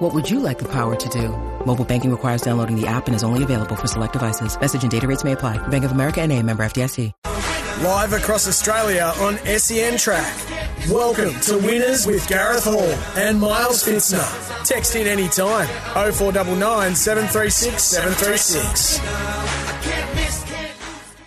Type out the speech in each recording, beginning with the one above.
What would you like the power to do? Mobile banking requires downloading the app and is only available for select devices. Message and data rates may apply. Bank of America and a member FDIC. Live across Australia on SEN Track. Welcome to Winners with Gareth Hall and Miles Fitzner. Text in anytime. 0499 736 736.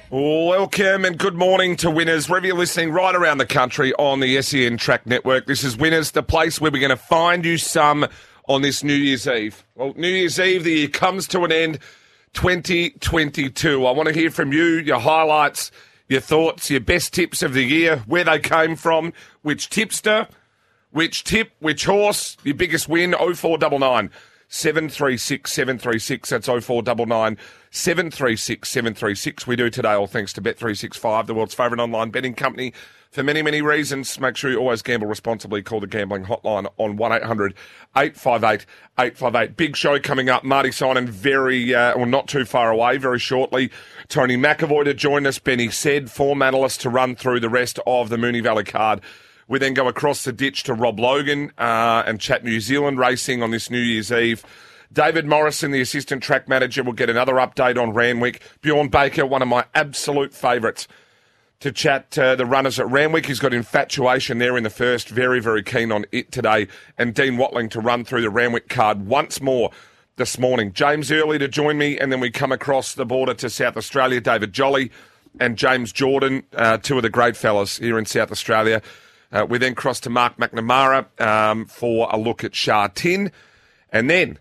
Welcome and good morning to Winners. Wherever you're listening right around the country on the SEN Track Network. This is Winners, the place where we're going to find you some on this New Year's Eve. Well, New Year's Eve, the year comes to an end, 2022. I want to hear from you, your highlights, your thoughts, your best tips of the year, where they came from, which tipster, which tip, which horse, your biggest win, 0499 736 736. That's 0499 736 736. We do today, all thanks to Bet365, the world's favourite online betting company. For many, many reasons, make sure you always gamble responsibly. Call the gambling hotline on 1800 858 858. Big show coming up. Marty Simon, very, uh, well, not too far away, very shortly. Tony McEvoy to join us. Benny Said, form analyst to run through the rest of the Moonee Valley card. We then go across the ditch to Rob Logan uh, and chat New Zealand racing on this New Year's Eve. David Morrison, the assistant track manager, will get another update on Randwick. Bjorn Baker, one of my absolute favourites to chat uh, the runners at Randwick. He's got infatuation there in the first. Very, very keen on it today. And Dean Watling to run through the Randwick card once more this morning. James Early to join me, and then we come across the border to South Australia. David Jolly and James Jordan, uh, two of the great fellas here in South Australia. Uh, we then cross to Mark McNamara um, for a look at Sha Tin. And then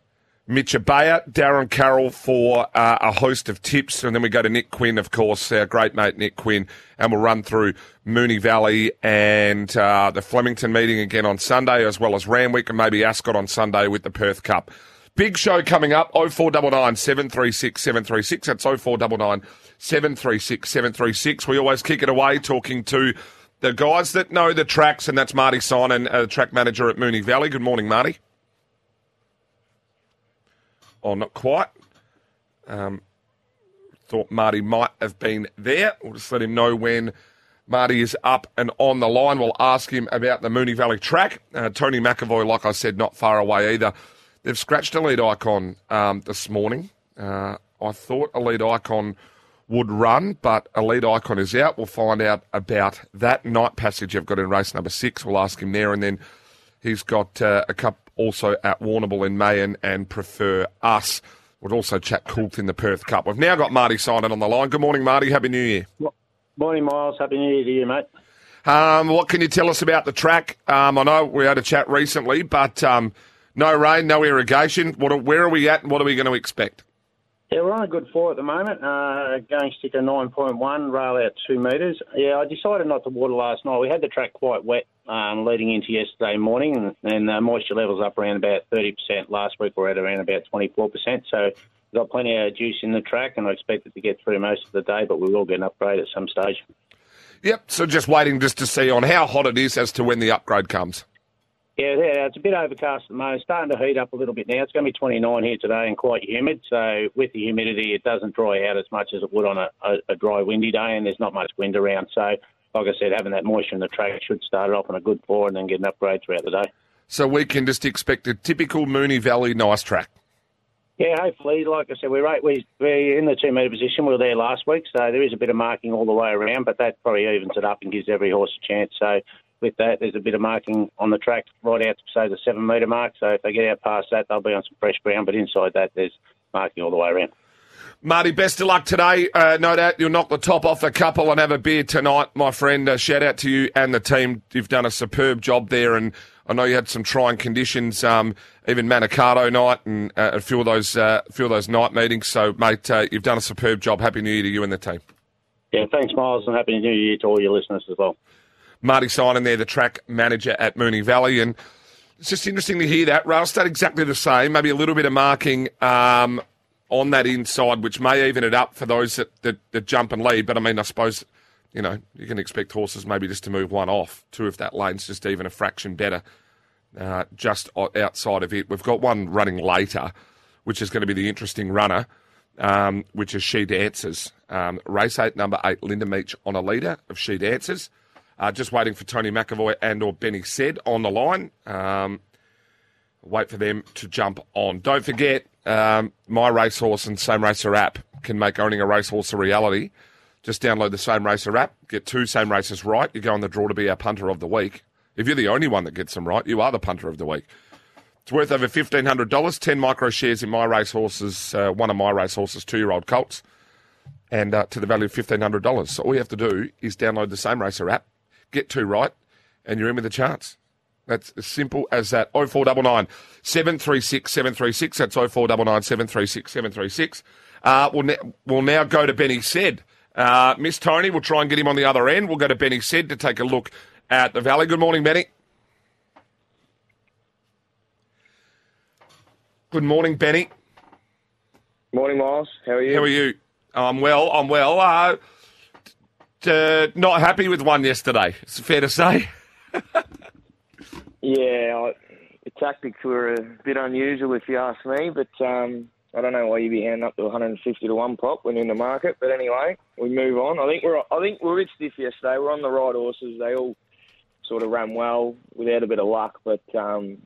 Mitch Abaya, Darren Carroll for uh, a host of tips, and then we go to Nick Quinn, of course, our great mate Nick Quinn, and we'll run through Moonee Valley and uh, the Flemington meeting again on Sunday, as well as Randwick and maybe Ascot on Sunday with the Perth Cup. Big show coming up, 0499 736 736. That's 0499 736 736. We always kick it away talking to the guys that know the tracks, and that's Marty Simon, uh, track manager at Moonee Valley. Good morning, Marty. Oh, not quite. Um, thought Marty might have been there. We'll just let him know when Marty is up and on the line. We'll ask him about the Moonee Valley track. Uh, Tony McEvoy, like I said, not far away either. They've scratched Elite Icon um, this morning. Uh, I thought Elite Icon would run, but Elite Icon is out. We'll find out about that night passage you've got in race number six. We'll ask him there, and then he's got uh, a couple also at Warrnambool in Mayen and Prefer Us. We'll also chat Coolth in the Perth Cup. We've now got Marty Simon on the line. Good morning, Marty. Happy New Year. Morning, Miles. Happy New Year to you, mate. Um, what can you tell us about the track? Um, I know we had a chat recently, but um, no rain, no irrigation. What, where are we at and what are we going to expect? Yeah, we're on a good four at the moment. Uh, going sticker 9.1, rail out two metres. Yeah, I decided not to water last night. We had the track quite wet um, leading into yesterday morning, and, and uh, moisture levels up around about 30%. Last week we are at around about 24%. So we've got plenty of juice in the track, and I expect it to get through most of the day, but we will get an upgrade at some stage. Yep, so just waiting just to see on how hot it is as to when the upgrade comes. Yeah, yeah, it's a bit overcast at the moment. Starting to heat up a little bit now. It's going to be 29 here today and quite humid. So with the humidity, it doesn't dry out as much as it would on a, a, a dry, windy day, and there's not much wind around. So, like I said, having that moisture in the track should start it off on a good four and then get an upgrade throughout the day. So we can just expect a typical Moonee Valley nice track. Yeah, hopefully. Like I said, we're right. We, we're in the two metre position. We were there last week, so there is a bit of marking all the way around, but that probably evens it up and gives every horse a chance. So with that, there's a bit of marking on the track right out to say the seven metre mark. So if they get out past that, they'll be on some fresh ground. But inside that, there's marking all the way around. Marty, best of luck today. Uh, no doubt you'll knock the top off a couple and have a beer tonight, my friend. Uh, shout out to you and the team. You've done a superb job there, and I know you had some trying conditions, um, even Manikato night and uh, a few of those uh, few of those night meetings. So, mate, uh, you've done a superb job. Happy New Year to you and the team. Yeah, thanks, Miles, and happy New Year to all your listeners as well. Marty Simon there, the track manager at Moonee Valley. And it's just interesting to hear that. Rail start exactly the same, maybe a little bit of marking um, on that inside, which may even it up for those that, that, that, jump and lead. But I mean, I suppose you know, you can expect horses maybe just to move one off, two if that lane's just even a fraction better. Uh, just outside of it, we've got one running later, which is going to be the interesting runner, um, which is She Dances. Um, race eight, number eight, Linda Meech on a leader of She Dances. Uh, just waiting for Tony McEvoy and or Benny Said on the line. Um, wait for them to jump on. Don't forget, um, my racehorse and Same Racer app can make owning a racehorse a reality. Just download the Same Racer app, get two Same Races right. You go on the draw to be our punter of the week. If you're the only one that gets them right, you are the punter of the week. It's worth over $1,500, 10 micro shares in my racehorses, uh, one of my racehorses, two year old colts, and uh, to the value of $1,500. So all you have to do is download the Same Racer app, get two right, and you're in with a chance. That's as simple as that. 0499 736 736. That's 0499 736 736. Uh, we'll, ne- we'll now go to Benny Said. Uh, Miss Tony, we'll try and get him on the other end. We'll go to Benny Said to take a look at the Valley. Good morning, Benny. Good morning, Benny. Morning, Miles. How are you? How are you? I'm well. I'm well. Uh, t- not happy with one yesterday. It's fair to say. yeah, I, the tactics were a bit unusual, if you ask me. But um, I don't know why you'd be handing up to 150 to one pop when in the market. But anyway, we move on. I think we're I think we're a bit stiff yesterday. We're on the right horses. They all sort of ran well without a bit of luck. But um,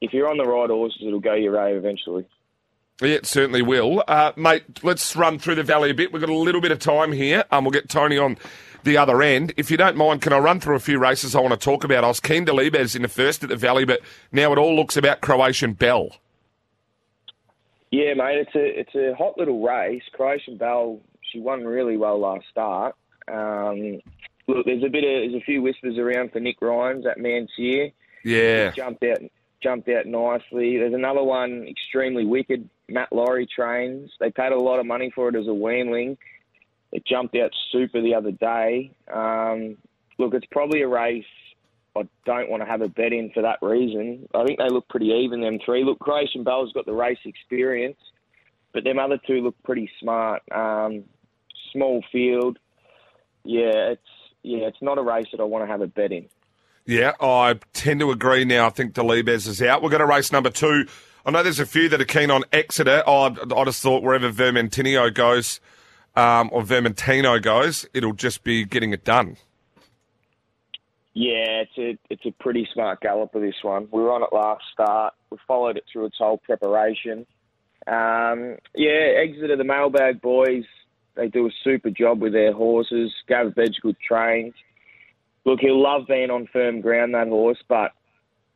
if you're on the right horses, it'll go your way eventually. Yeah, it certainly will. Uh, mate, let's run through the valley a bit. We've got a little bit of time here. Um, we'll get Tony on the other end. If you don't mind, can I run through a few races I want to talk about? I was keen to Libes in the first at the Valley, but now it all looks about Croatian Bell. Yeah, mate, it's a it's a hot little race. Croatian Bell, she won really well last start. Um, look, there's a bit of there's a few whispers around for Nick Rhymes at Mansir. Yeah, jumped out jumped out nicely. There's another one, extremely wicked. Matt Laurie trains. They paid a lot of money for it as a weanling. It jumped out super the other day. Um, look, it's probably a race I don't want to have a bet in for that reason. I think they look pretty even, them three. Look, Croatian Bell's got the race experience, but them other two look pretty smart. Um, small field. Yeah, it's yeah, it's not a race that I want to have a bet in. Yeah, I tend to agree now. I think Delibes is out. We're going to race number two. I know there's a few that are keen on Exeter. I, I just thought wherever Vermentino goes, um, or Vermentino goes, it'll just be getting it done. Yeah, it's a it's a pretty smart galloper this one. We were on it last start. We followed it through its whole preparation. Um, yeah, Exeter, the mailbag boys, they do a super job with their horses. Gav Bedggood trains. Look, he'll love being on firm ground, that horse, but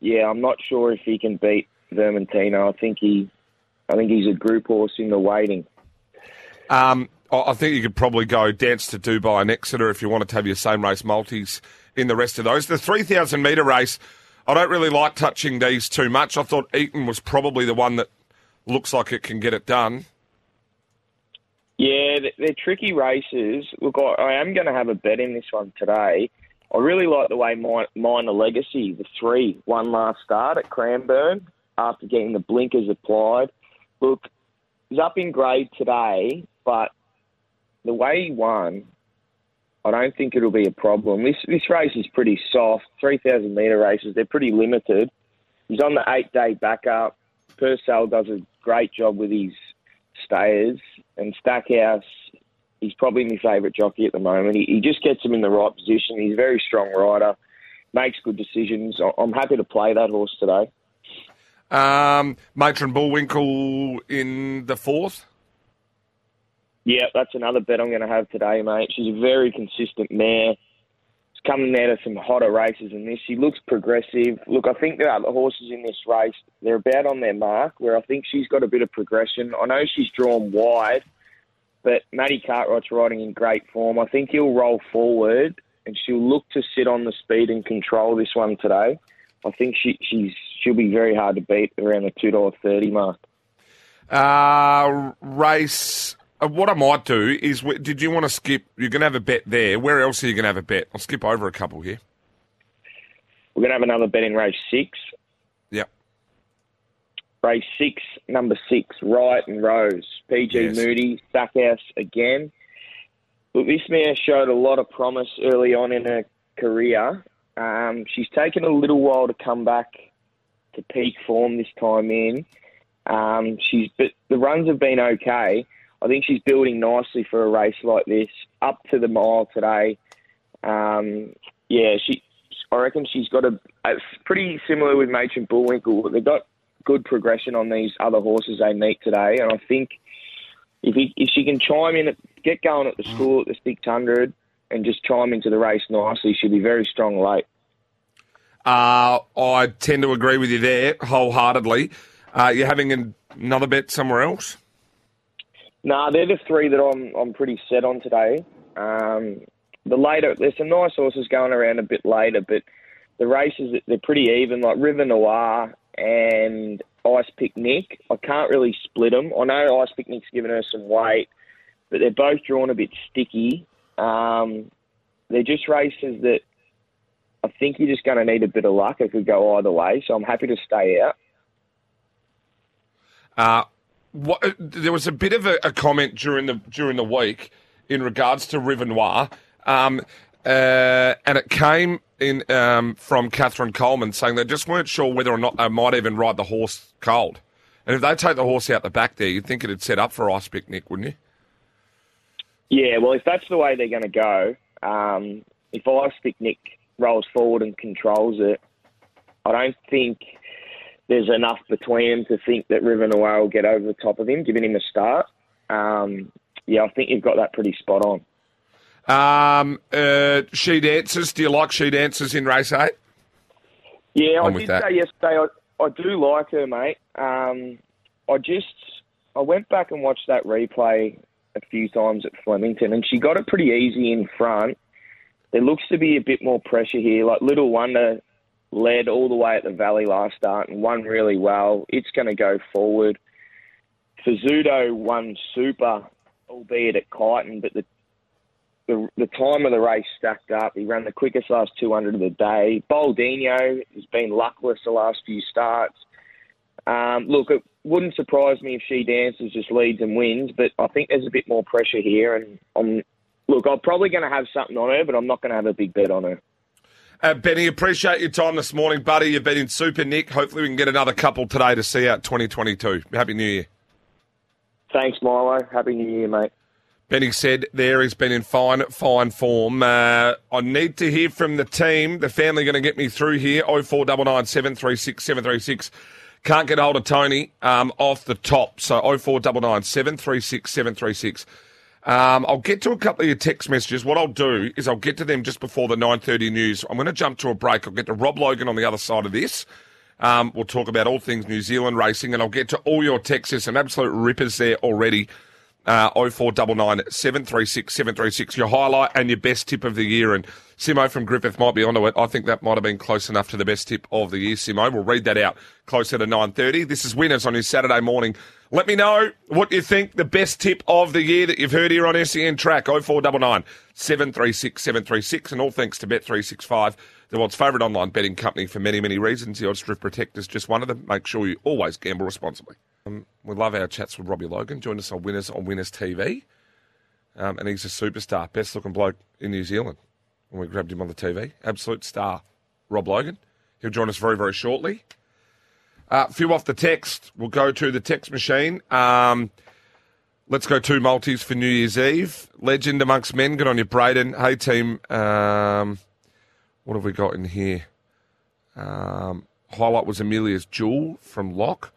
yeah, I'm not sure if he can beat Vermentino. I think he, I think he's a group horse in the waiting. Um, I think you could probably go dance to Dubai and Exeter if you wanted to have your same race multis in the rest of those. The 3,000 metre race, I don't really like touching these too much. I thought Eaton was probably the one that looks like it can get it done. Yeah, they're tricky races. Look, I am going to have a bet in this one today. I really like the way Minor Legacy, the three, one last start at Cranbourne after getting the blinkers applied. Look, he's up in grade today, but the way he won, I don't think it'll be a problem. This this race is pretty soft. Three thousand metre races, they're pretty limited. He's on the eight day backup. Purcell does a great job with his stayers, and Stackhouse, he's probably my favourite jockey at the moment. He, he just gets him in the right position. He's a very strong rider, makes good decisions. I'm happy to play that horse today. Um, Matron Bullwinkle in the fourth. Yeah, that's another bet I'm going to have today, mate. She's a very consistent mare. She's coming out of some hotter races than this. She looks progressive. Look, I think the other horses in this race, they're about on their mark, where I think she's got a bit of progression. I know she's drawn wide, but Maddie Cartwright's riding in great form. I think he'll roll forward, and she'll look to sit on the speed and control this one today. I think she, she's she'll be very hard to beat around the two dollar thirty mark. Uh, race uh, what I might do is, did you want to skip? You're going to have a bet there. Where else are you going to have a bet? I'll skip over a couple here. We're going to have another bet in race six. Race six, number six, Riot and Rose. PG yes. Moody, Stackhouse again. look, this mare showed a lot of promise early on in her career. Um, she's taken a little while to come back to peak form this time in. Um, she's but the runs have been okay. I think she's building nicely for a race like this. Up to the mile today. Um, yeah, she. I reckon she's got a. It's pretty similar with Matron Bullwinkle. They've got good progression on these other horses they meet today, and I think if he, if she can chime in, at, get going at the school at the six hundred, and just chime into the race nicely, she'll be very strong late. Uh, I tend to agree with you there wholeheartedly. Uh, you're having an, another bet somewhere else? Nah, they're the three that I'm I'm pretty set on today. Um, the later, there's some nice horses going around a bit later, but the races they're pretty even. Like River Noir and Ice Picnic, I can't really split them. I know Ice Picnic's given her some weight, but they're both drawn a bit sticky. Um, they're just races that I think you're just going to need a bit of luck. It could go either way, so I'm happy to stay out. Uh, what, uh, there was a bit of a, a, comment during the during the week in regards to River Noir, um, uh, and it came in um, from Catherine Coleman saying they just weren't sure whether or not they might even ride the horse cold. And if they take the horse out the back there, you'd think it'd set up for Ice Picnic, wouldn't you? Yeah, well, if that's the way they're going to go, um, if Ice Picnic rolls forward and controls it, I don't think there's enough between them to think that River Noir will get over the top of him, giving him a start. Um, yeah, I think you've got that pretty spot on. Um, uh, she dances. Do you like she dances in race eight? Yeah, I did that. say yesterday I, I do like her, mate. Um, I just I went back and watched that replay a few times at Flemington, and she got it pretty easy in front. There looks to be a bit more pressure here. Like Little Wonder led all the way at the Valley last start and won really well. It's going to go forward. Fazzuto won super, albeit at Kyneton, but the, the the time of the race stacked up. He ran the quickest last 200 of the day. Boldino has been luckless the last few starts. Um, look, it wouldn't surprise me if she dances, just leads and wins, but I think there's a bit more pressure here. And I'm, look, I'm probably going to have something on her, but I'm not going to have a big bet on her. Uh, Benny, appreciate your time this morning, buddy. You've been in super, Nick. Hopefully, we can get another couple today to see out 2022. Happy New Year. Thanks, Milo. Happy New Year, mate. Benny Said there he's been in fine, fine form. Uh, I need to hear from the team. The family going to get me through here. 0499 736 736. Can't get hold of Tony um, off the top. So 0499 736 736. Um, I'll get to a couple of your text messages. What I'll do is I'll get to them just before the 9.30 news. I'm going to jump to a break. I'll get to Rob Logan on the other side of this. Um, we'll talk about all things New Zealand racing, and I'll get to all your texts. Some absolute rippers there already. Uh, 0499 736 736, your highlight and your best tip of the year. And Simo from Griffith might be onto it. I think that might have been close enough to the best tip of the year, Simo. We'll read that out closer to 9.30. This is Winners on your Saturday morning. Let me know what you think the best tip of the year that you've heard here on SEN Track. 0499 736 736. And all thanks to Bet365, the world's favourite online betting company for many, many reasons. The Odds Drift Protector is just one of them. Make sure you always gamble responsibly. Um, we love our chats with Robbie Logan. Join us on Winners on Winners TV. Um, and he's a superstar, best looking bloke in New Zealand we grabbed him on the TV. Absolute star, Rob Logan. He'll join us very, very shortly. A uh, few off the text. We'll go to the text machine. Um, let's go two multis for New Year's Eve. Legend amongst men. Good on you, Braden. Hey, team. Um, what have we got in here? Um, highlight was Amelia's Jewel from Lock.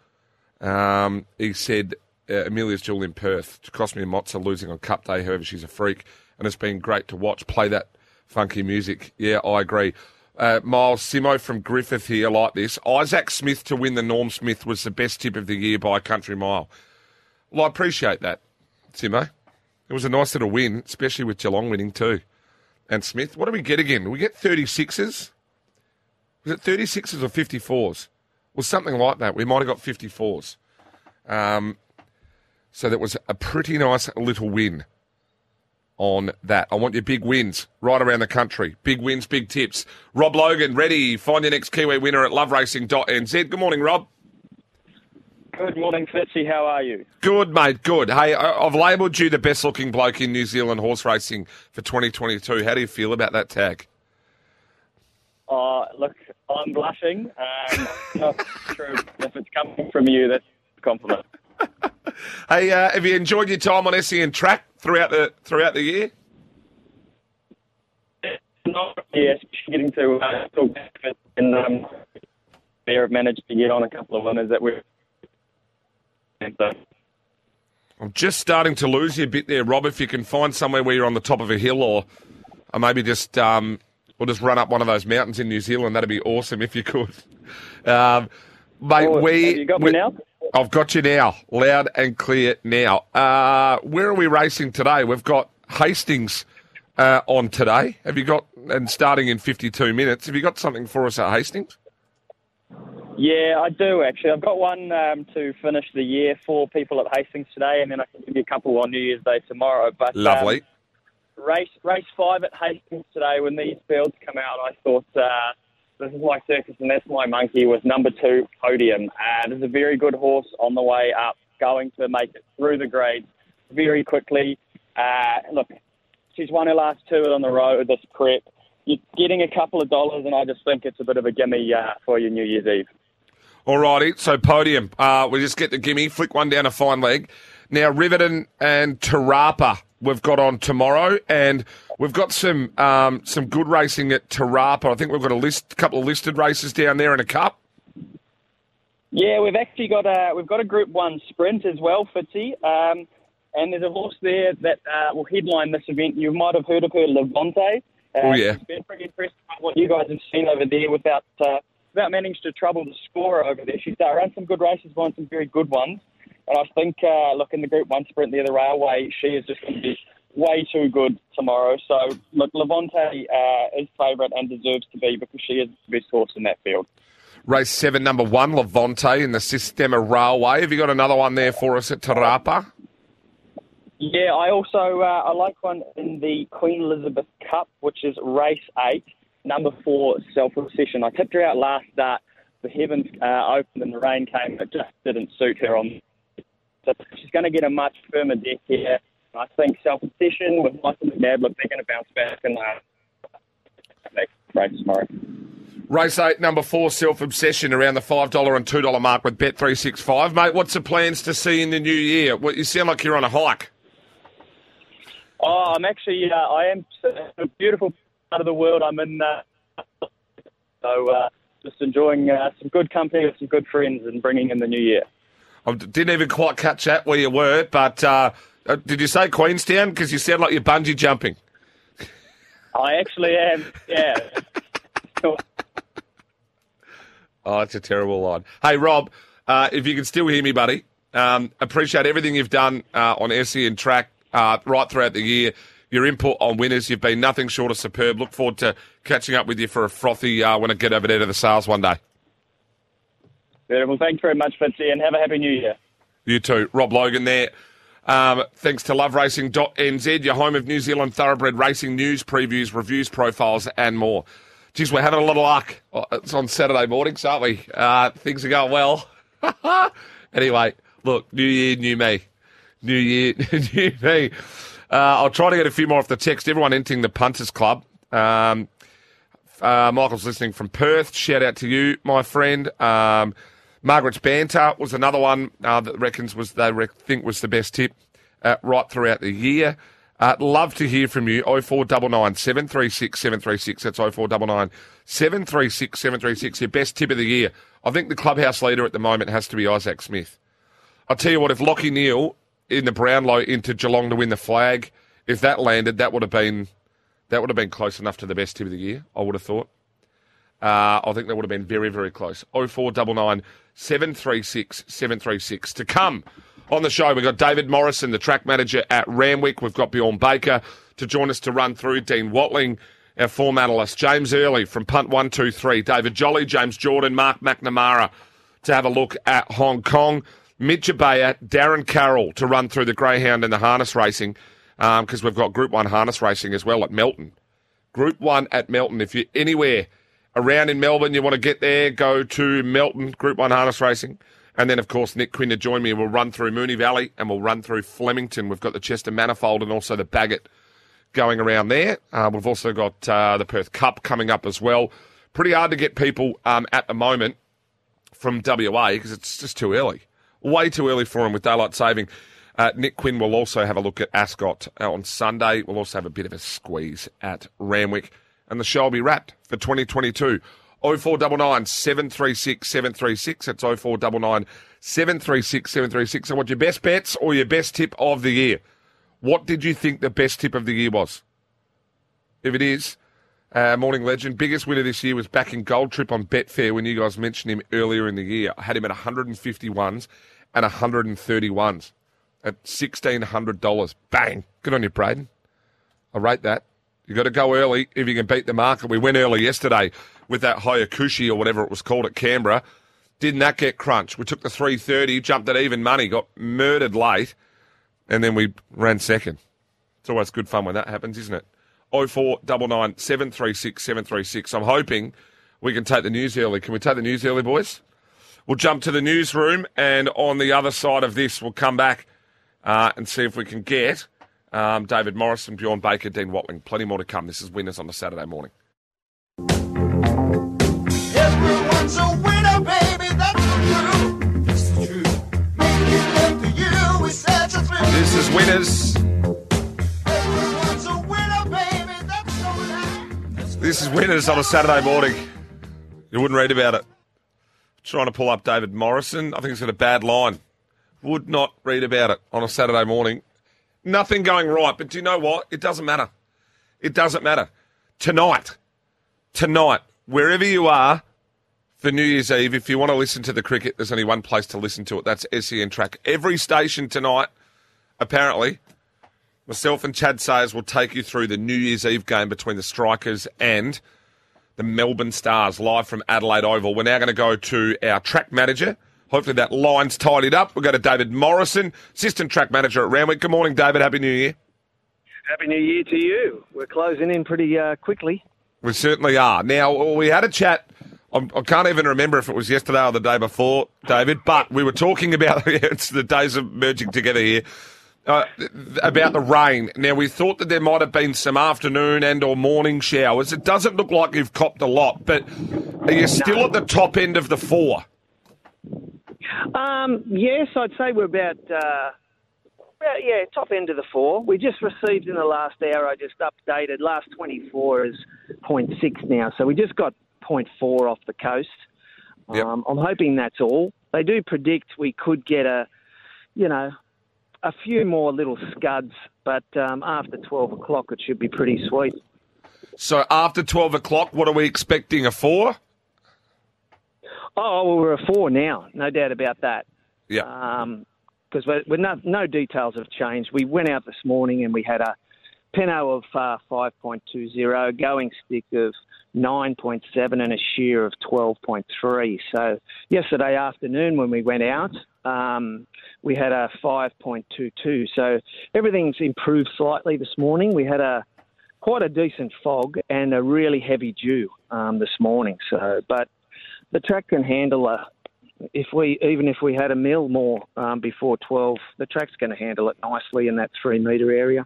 Um, he said uh, Amelia's Jewel in Perth. It cost me a mozza losing on Cup Day. However, she's a freak, and it's been great to watch. Play that funky music. Yeah, I agree. Uh, Miles Simo from Griffith here like this. Isaac Smith to win the Norm Smith was the best tip of the year by country mile. Well, I appreciate that, Simo. It was a nice little win, especially with Geelong winning too. And Smith, what do we get again? we get 36s? Was it 36s or 54s? Well, something like that. We might have got 54s. Um, so that was a pretty nice little win on that. I want your big wins right around the country. Big wins, big tips. Rob Logan, ready. Find your next Kiwi winner at loveracing.nz. Good morning, Rob. Good morning, Fitzy. How are you? Good, mate. Good. Hey, I've labelled you the best-looking bloke in New Zealand horse racing for 2022. How do you feel about that tag? Uh, look, I'm blushing. Um, not sure if it's coming from you. That's a compliment. Hey, uh, have you enjoyed your time on SEN track throughout the throughout the year? Not yes, getting to uh, talk back to it and um, we have managed to get on a couple of winners that we're. And so, I'm just starting to lose you a bit there, Rob. If you can find somewhere where you're on the top of a hill, or, or maybe just um, or just run up one of those mountains in New Zealand, that'd be awesome if you could. Um, mate, Oh, we you got me we- now? I've got you now, loud and clear now. Uh, where are we racing today? We've got Hastings uh, on today. Have you got and starting in 52 minutes? Have you got something for us at Hastings? yeah, I do actually. I've got one um, to finish the year for people at Hastings today, and then I can give you a couple on New Year's Day tomorrow. But um, Lovely. Race race five at Hastings today. When these fields come out, I thought uh, this is my circus and that's my monkey with number two podium. Uh, there's a very good horse on the way up, going to make it through the grades very quickly. Uh, look, she's won her last two on the road with this prep. You're getting a couple of dollars, and I just think it's a bit of a gimme uh, for your New Year's Eve. Alrighty, so podium. Uh, we just get the gimme, flick one down a fine leg. Now, Riverton and Tarapa we've got on tomorrow, and we've got some um, some good racing at Tarapa. I think we've got a list, couple of listed races down there in a cup. Yeah, we've actually got a we've got a Group One sprint as well, Fitzy. Um, and there's a horse there that uh, will headline this event. You might have heard of her, Levante. Uh, Oh, yeah. she's been pretty impressed by what you guys have seen over there without uh, without managing to trouble the scorer over there. She's uh, run some good races, won some very good ones. And I think, uh, look, in the Group 1 sprint there, the railway, she is just going to be way too good tomorrow. So, look, Levante uh, is favourite and deserves to be because she is the best horse in that field. Race seven, number one, Levante in the Sistema Railway. Have you got another one there for us at Tarapa? Yeah, I also uh, I like one in the Queen Elizabeth Cup, which is race eight, number four, Self Obsession. I tipped her out last start. The heavens uh, opened and the rain came. It just didn't suit her on. So she's going to get a much firmer deck here. I think Self Obsession with Michael McNab, look, they're going to bounce back and uh, next race tomorrow. Race eight, number four, Self Obsession, around the $5 and $2 mark with Bet365. Mate, what's the plans to see in the new year? Well, you sound like you're on a hike. Oh, I'm actually, uh, I am in a beautiful part of the world. I'm in, uh, so uh, just enjoying uh, some good company with some good friends and bringing in the new year. I didn't even quite catch that where you were, but uh, uh, did you say Queenstown? Because you sound like you're bungee jumping. I actually am, yeah. Oh, it's a terrible line. Hey, Rob, uh, if you can still hear me, buddy, um, appreciate everything you've done uh, on SEN Track uh, right throughout the year. Your input on winners, you've been nothing short of superb. Look forward to catching up with you for a frothy uh, when I get over there to the sales one day. Beautiful. Thanks very much, Fitzy, and have a happy new year. You too. Rob Logan there. Um, thanks to loveracing.nz, your home of New Zealand thoroughbred racing news, previews, reviews, profiles, and more. Geez, we're having a little luck. Oh, It's on Saturday mornings, aren't we? Uh, things are going well. anyway, look, new year, new me. New year, new me. Uh, I'll try to get a few more off the text. Everyone entering the Punters Club. Um, uh, Michael's listening from Perth. Shout out to you, my friend. Um, Margaret's banter was another one uh, that reckons was they rec- think was the best tip uh, right throughout the year. Uh, love to hear from you. 0499 736 736. That's 0499 736 736. Your best tip of the year. I think the clubhouse leader at the moment has to be Isaac Smith. I'll tell you what, if Lachie Neale in the Brownlow into Geelong to win the flag, if that landed, that would have been that would have been close enough to the best tip of the year, I would have thought. Uh, I think that would have been very, very close. 0499 736 736. To come on the show, we've got David Morrison, the track manager at Randwick. We've got Bjorn Baker to join us to run through. Dean Watling, our form analyst. James Early from Punt 123. David Jolly, James Jordan, Mark McNamara to have a look at Hong Kong. Mitch Abaya, Darren Carroll to run through the Greyhound and the harness racing um, because we've got Group 1 harness racing as well at Melton. Group 1 at Melton. If you're anywhere around in Melbourne, you want to get there, go to Melton, Group 1 harness racing. And then, of course, Nick Quinn to join me. We'll run through Moonee Valley and we'll run through Flemington. We've got the Chester Manifold and also the Bagot going around there. Uh, we've also got uh, the Perth Cup coming up as well. Pretty hard to get people um, at the moment from WA because it's just too early. Way too early for them with daylight saving. Uh, Nick Quinn will also have a look at Ascot on Sunday. We'll also have a bit of a squeeze at Randwick. And the show will be wrapped for 2022. 0499 736 736. That's 0499 736 736. I want your best bets or your best tip of the year. What did you think the best tip of the year was? If it is, uh, Morning Legend, biggest winner this year was back in Gold Trip on Betfair when you guys mentioned him earlier in the year. I had him at 151s and 131s at $1,600. Bang. Good on you, Braden. I rate that. You've got to go early if you can beat the market. We went early yesterday with that Hayakushi or whatever it was called at Canberra. Didn't that get crunched? We took the 330, jumped at even money, got murdered late, and then we ran second. It's always good fun when that happens, isn't it? 0499 736 736. I'm hoping we can take the news early. Can we take the news early, boys? We'll jump to the newsroom, and on the other side of this, we'll come back uh, and see if we can get um, David Morrison, Bjorn Baker, Dean Watling. Plenty more to come. This is Winners on a Saturday morning. Everyone's a winner, baby, that's the truth. It's the truth. Making love you is such a thrill. This is Winners. Everyone's a winner, baby, that's right. This is Winners on a Saturday morning. You wouldn't read about it. Trying to pull up David Morrison. I think he's got a bad line. Would not read about it on a Saturday morning. Nothing going right, but do you know what? It doesn't matter. It doesn't matter. Tonight, tonight, wherever you are for New Year's Eve, if you want to listen to the cricket, there's only one place to listen to it. That's SEN Track. Every station tonight, apparently, myself and Chad Sayers will take you through the New Year's Eve game between the Strikers and the Melbourne Stars live from Adelaide Oval. We're now going to go to our track manager. Hopefully that line's tidied up. We'll go to David Morrison, assistant track manager at Randwick. Good morning, David. Happy New Year. Happy New Year to you. We're closing in pretty uh, quickly. We certainly are. Now, we had a chat. I'm- I can't even remember if it was yesterday or the day before, David, but we were talking about it's the days of merging together here. Uh, about the rain. Now we thought that there might have been some afternoon and or morning showers. It doesn't look like you've copped a lot, but are you still at the top end of the four? Um, yes, I'd say we're about, uh, about, yeah, top end of the four. We just received in the last hour, I just updated, last 24 is 0.6 now. So we just got 0.4 off the coast. Yep. Um, I'm hoping that's all. They do predict we could get a, you know, a few more little scuds, but um, after 12 o'clock it should be pretty sweet. So after 12 o'clock, what are we expecting? A four? Oh, well, we're a four now, no doubt about that. Yeah. because we're, we're no, no details have changed. We went out this morning and we had a Peno of uh, 5.20, going stick of 9.7, and a shear of 12.3. So yesterday afternoon when we went out, um, we had a 5.22. So everything's improved slightly this morning. We had a quite a decent fog and a really heavy dew um, this morning. So, but the track can handle a if we even if we had a mil more um, before 12, the track's going to handle it nicely in that three metre area.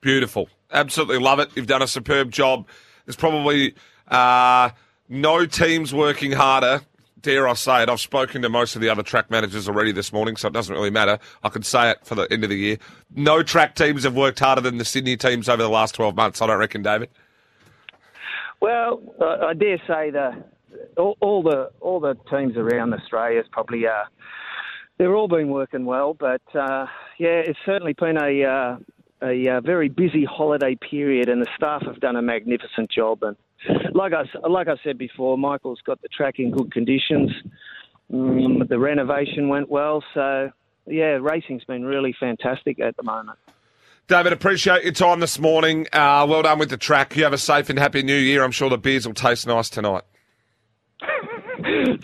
Beautiful. Absolutely love it. You've done a superb job. There's probably uh, no teams working harder. Dare I say it? I've spoken to most of the other track managers already this morning, so it doesn't really matter. I can say it for the end of the year. No track teams have worked harder than the Sydney teams over the last 12 months, I don't reckon, David. Well, I, I dare say the all, all the all the teams around Australia's probably uh, they've all been working well, but uh, yeah, it's certainly been a uh, a uh, very busy holiday period, and the staff have done a magnificent job. And like I like I said before, Michael's got the track in good conditions. Um, the renovation went well, so yeah, racing's been really fantastic at the moment. David, appreciate your time this morning. Uh, well done with the track. You have a safe and happy new year. I'm sure the beers will taste nice tonight.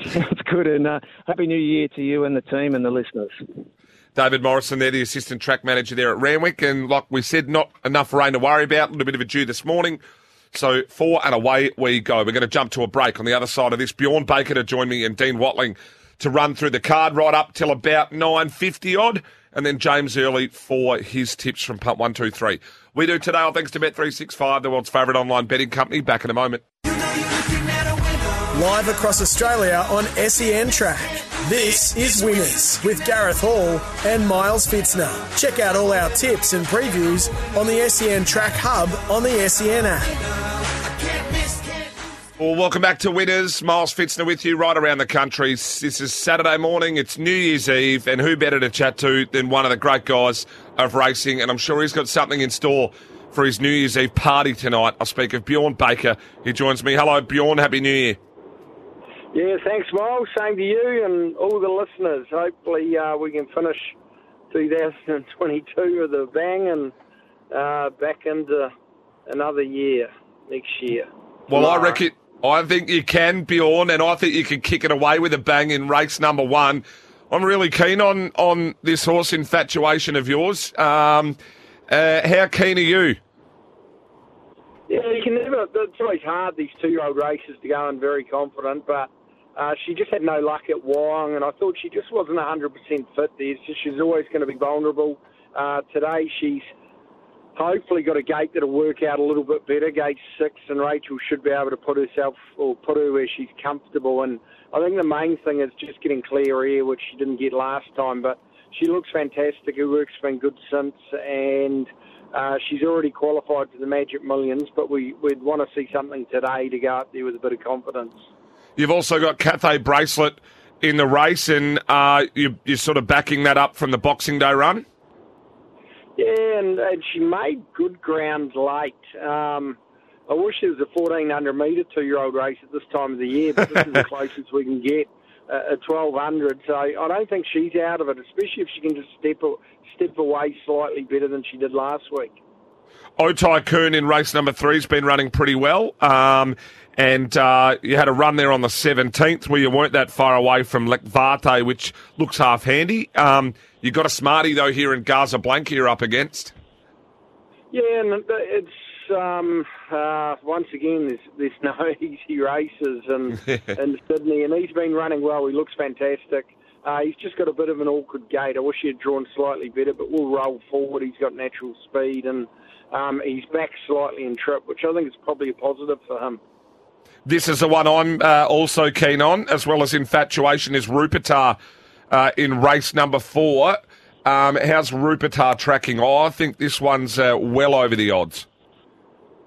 Sounds good, and uh, happy New Year to you and the team and the listeners. David Morrison, there, the assistant track manager there at Randwick. And like we said, not enough rain to worry about. A little bit of a dew this morning. So four and away we go. We're going to jump to a break on the other side of this. Bjorn Baker to join me and Dean Watling to run through the card right up till about 9.50 odd. And then James Early for his tips from Punt one, two, three. We do today all thanks to Bet365, the world's favourite online betting company. Back in a moment. Live across Australia on SEN Track. This is Winners with Gareth Hall and Miles Fitzner. Check out all our tips and previews on the SEN Track Hub on the SEN app. Well, welcome back to Winners. Miles Fitzner with you right around the country. This is Saturday morning. It's New Year's Eve, and who better to chat to than one of the great guys of racing? And I'm sure he's got something in store for his New Year's Eve party tonight. I speak of Bjorn Baker. He joins me. Hello, Bjorn. Happy New Year. Yeah, thanks, Miles. Same to you and all the listeners. Hopefully, uh, we can finish 2022 with a bang and uh, back into another year next year. Well, I reckon. I think you can, Bjorn, and I think you can kick it away with a bang in race number one. I'm really keen on on this horse infatuation of yours. Um, uh, how keen are you? Yeah, you can never. It's always hard these two-year-old races to go in very confident, but uh, she just had no luck at Wyong, and I thought she just wasn't 100% fit there. She's always going to be vulnerable. Uh, today, she's hopefully got a gate that'll work out a little bit better. Gate six, and Rachel should be able to put herself or put her where she's comfortable. And I think the main thing is just getting clear air, which she didn't get last time. But she looks fantastic. Her work's been good since, and uh, she's already qualified for the Magic Millions. But we, we'd want to see something today to go up there with a bit of confidence. You've also got Cathay Bracelet in the race, and uh, you, you're sort of backing that up from the Boxing Day run. Yeah, and, and she made good ground late. Um, I wish there was a 1400 metre two year old race at this time of the year, but this is the closest we can get uh, at 1200. So I don't think she's out of it, especially if she can just step step away slightly better than she did last week. Otai Kuhn in race number three has been running pretty well. Um, and uh, you had a run there on the 17th where you weren't that far away from Lekvate, which looks half handy. Um, you got a smarty, though, here in Gaza Blanca you're up against. Yeah, and it's um, uh, once again there's there's no easy races in in Sydney, and he's been running well. He looks fantastic. Uh, he's just got a bit of an awkward gait. I wish he had drawn slightly better, but we'll roll forward. He's got natural speed, and um, he's back slightly in trip, which I think is probably a positive for him. This is the one I'm uh, also keen on, as well as Infatuation, is Rupertar uh, in race number four. Um, how's Rupertar tracking? Oh, I think this one's uh, well over the odds.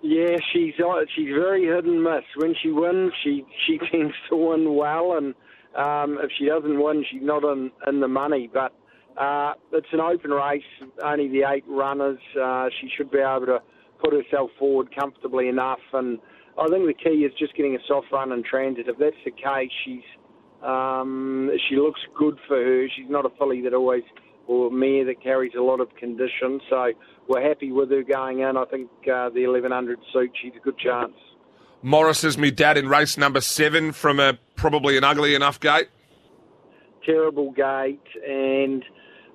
Yeah, she's uh, she's very hit and miss. When she wins, she she tends to win well, and um, if she doesn't win, she's not in in the money. But uh, it's an open race, only the eight runners. Uh, she should be able to put herself forward comfortably enough, and I think the key is just getting a soft run in transit. If that's the case, she's um, she looks good for her. She's not a filly that always or mare that carries a lot of condition. So we're happy with her going in. I think uh, the 1100 suit, she's a good chance. Morris is me dad in race number seven from a probably an ugly enough gate. Terrible gate and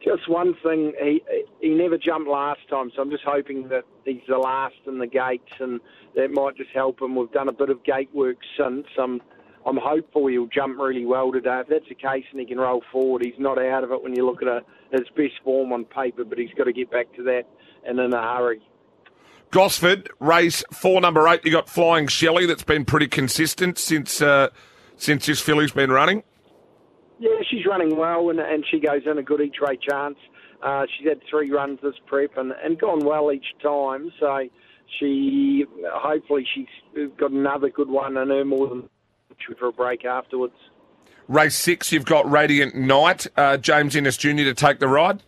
just one thing, he he never jumped last time, so I'm just hoping that he's the last in the gates, and that might just help him. We've done a bit of gate work since. I'm I'm hopeful he'll jump really well today. If that's the case and he can roll forward, he's not out of it when you look at a, his best form on paper, but he's got to get back to that and in a hurry. Gosford, race four, number eight. You got Flying Shelley that's been pretty consistent since uh, since this filly's been running. Yeah, she's running well, and, and she goes in a good each way chance. Uh, she's had three runs this prep and, and gone well each time. So she hopefully she's got another good one in her more than for a break afterwards. Race six, you've got Radiant Knight, uh, James Innes Jr. to take the ride.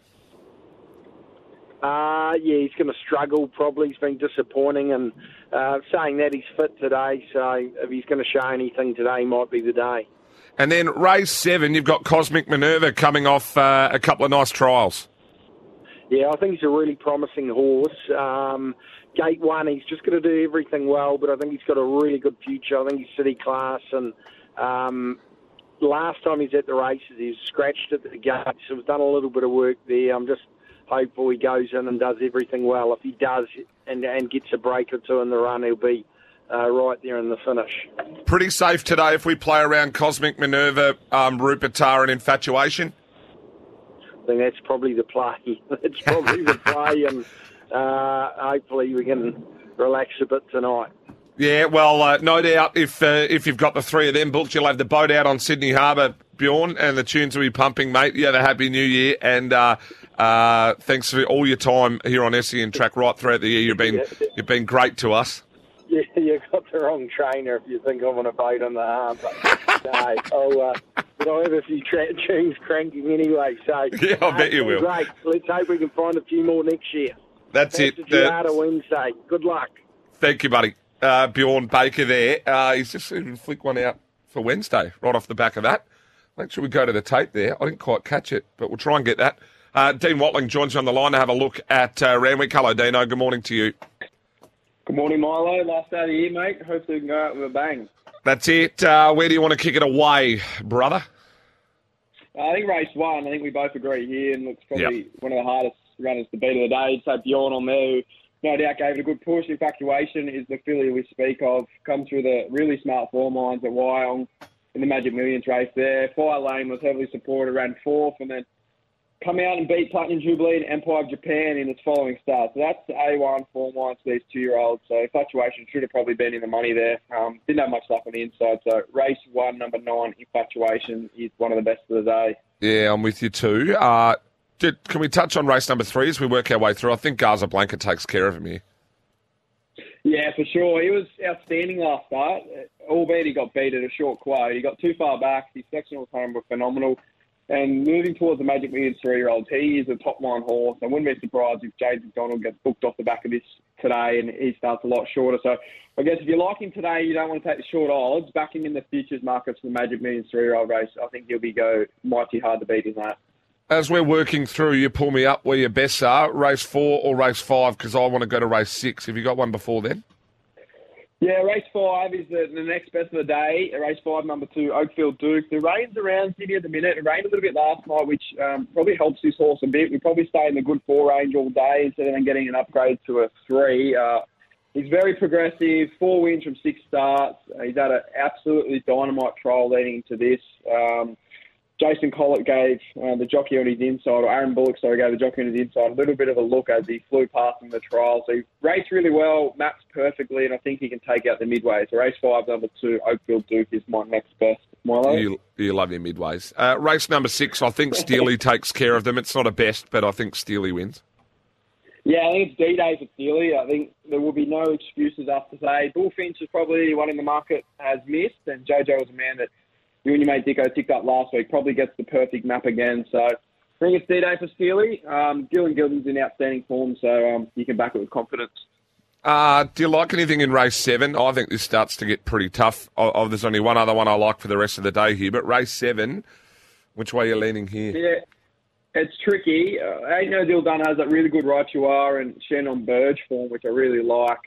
Uh, yeah, he's going to struggle probably. He's been disappointing, and uh, saying that he's fit today, so if he's going to show anything today, might be the day. And then race seven, you've got Cosmic Minerva coming off uh, a couple of nice trials. Yeah, I think he's a really promising horse. Um, gate one, he's just going to do everything well, but I think he's got a really good future. I think he's city class, and um, last time he's at the races, he was scratched at the gate, so we've done a little bit of work there. I'm just hopeful he goes in and does everything well. If he does and, and gets a break or two in the run, he'll be uh, right there in the finish. Pretty safe today if we play around Cosmic Minerva, um, Rupertar, and Infatuation. I think that's probably the play. That's probably the play, and uh, hopefully we can relax a bit tonight. Yeah, well, uh, no doubt if uh, if you've got the three of them booked, you'll have the boat out on Sydney Harbour, Bjorn, and the tunes will be pumping, mate. Yeah, the Happy New Year, and uh, uh, thanks for all your time here on SEN Track right throughout the year. You've been you've been great to us. Yeah, you got the wrong trainer if you think I'm going to boat on the harbour. no, I'll, uh, but have a few tra- tunes cranking anyway. So Yeah, I bet you will. Great. Let's hope we can find a few more next year. That's That's it. The- Wednesday. Good luck. Thank you, buddy. Uh, Bjorn Baker there. Uh, he's just even flick one out for Wednesday, right off the back of that. Make sure we go to the tape there. I didn't quite catch it, but we'll try and get that. Uh, Dean Watling joins me on the line to have a look at uh, Randwick. Hello, Dino. Good morning to you. Good morning, Milo. Last day of the year, mate. Hopefully we can go out with a bang. That's it. Uh, where do you want to kick it away, brother? I think race one, I think we both agree here, and looks probably one of the hardest runners to beat of the day. So Bjorn on there, who no doubt gave it a good push. Infatuation is the filly we speak of. Come through the really smart form lines at Wyong in the Magic Millions race there. Fire Lane was heavily supported, ran fourth, and then come out and beat Platinum Jubilee and Empire of Japan in its following start. So that's A1 form lines for these two-year-olds. So Infatuation should have probably been in the money there. Um, didn't have much luck on the inside. So race one, number nine, Infatuation is one of the best of the day. Yeah, I'm with you too. Uh, did, can we touch on race number three as we work our way through? I think Gaza Blanca takes care of him here. Yeah, for sure. He was outstanding last start, albeit he got beat at a short quote. He got too far back. His sectional time were phenomenal. And moving towards the Magic Millions three-year-olds, he is a top-line horse. I wouldn't be surprised if James McDonald gets booked off the back of this today and he starts a lot shorter. So I guess if you like him today, you don't want to take the short odds. Back him in the futures markets for the Magic Millions three-year-old race. I think he'll be go mighty hard to beat in that. As we're working through, you pull me up where your best are, race four or race five, because I want to go to race six. Have you got one before then? Yeah, race five is the, the next best of the day. Race five, number two, Oakfield Duke. The rain's around Sydney at the minute. It rained a little bit last night, which um, probably helps this horse a bit. We probably stay in the good four range all day instead of then getting an upgrade to a three. Uh, he's very progressive, four wins from six starts. He's had an absolutely dynamite trial leading into this. Um, Jason Collett gave uh, the jockey on his inside, or Aaron Bullock, sorry, gave the jockey on his inside a little bit of a look as he flew past in the trial. So he raced really well, maps perfectly, and I think he can take out the midways. So race five, number two, Oakfield Duke is my next best. Milo? You, you love your midways. Uh, race number six, I think Steely takes care of them. It's not a best, but I think Steely wins. Yeah, I think it's D-Day for Steely. I think there will be no excuses after today. Bullfinch is probably the one in the market has missed, and JoJo was a man that you and your mate Dicko ticked up last week. Probably gets the perfect map again. So I think it's D-Day for Steely. Um, Dylan Gilden's in outstanding form, so um, you can back it with confidence. Uh, do you like anything in race seven? I think this starts to get pretty tough. Oh, oh, there's only one other one I like for the rest of the day here, but race seven, which way are you leaning here? Yeah, it's tricky. Uh, Ain't No Deal Done has that really good right you are and Shannon Burge form, which I really like.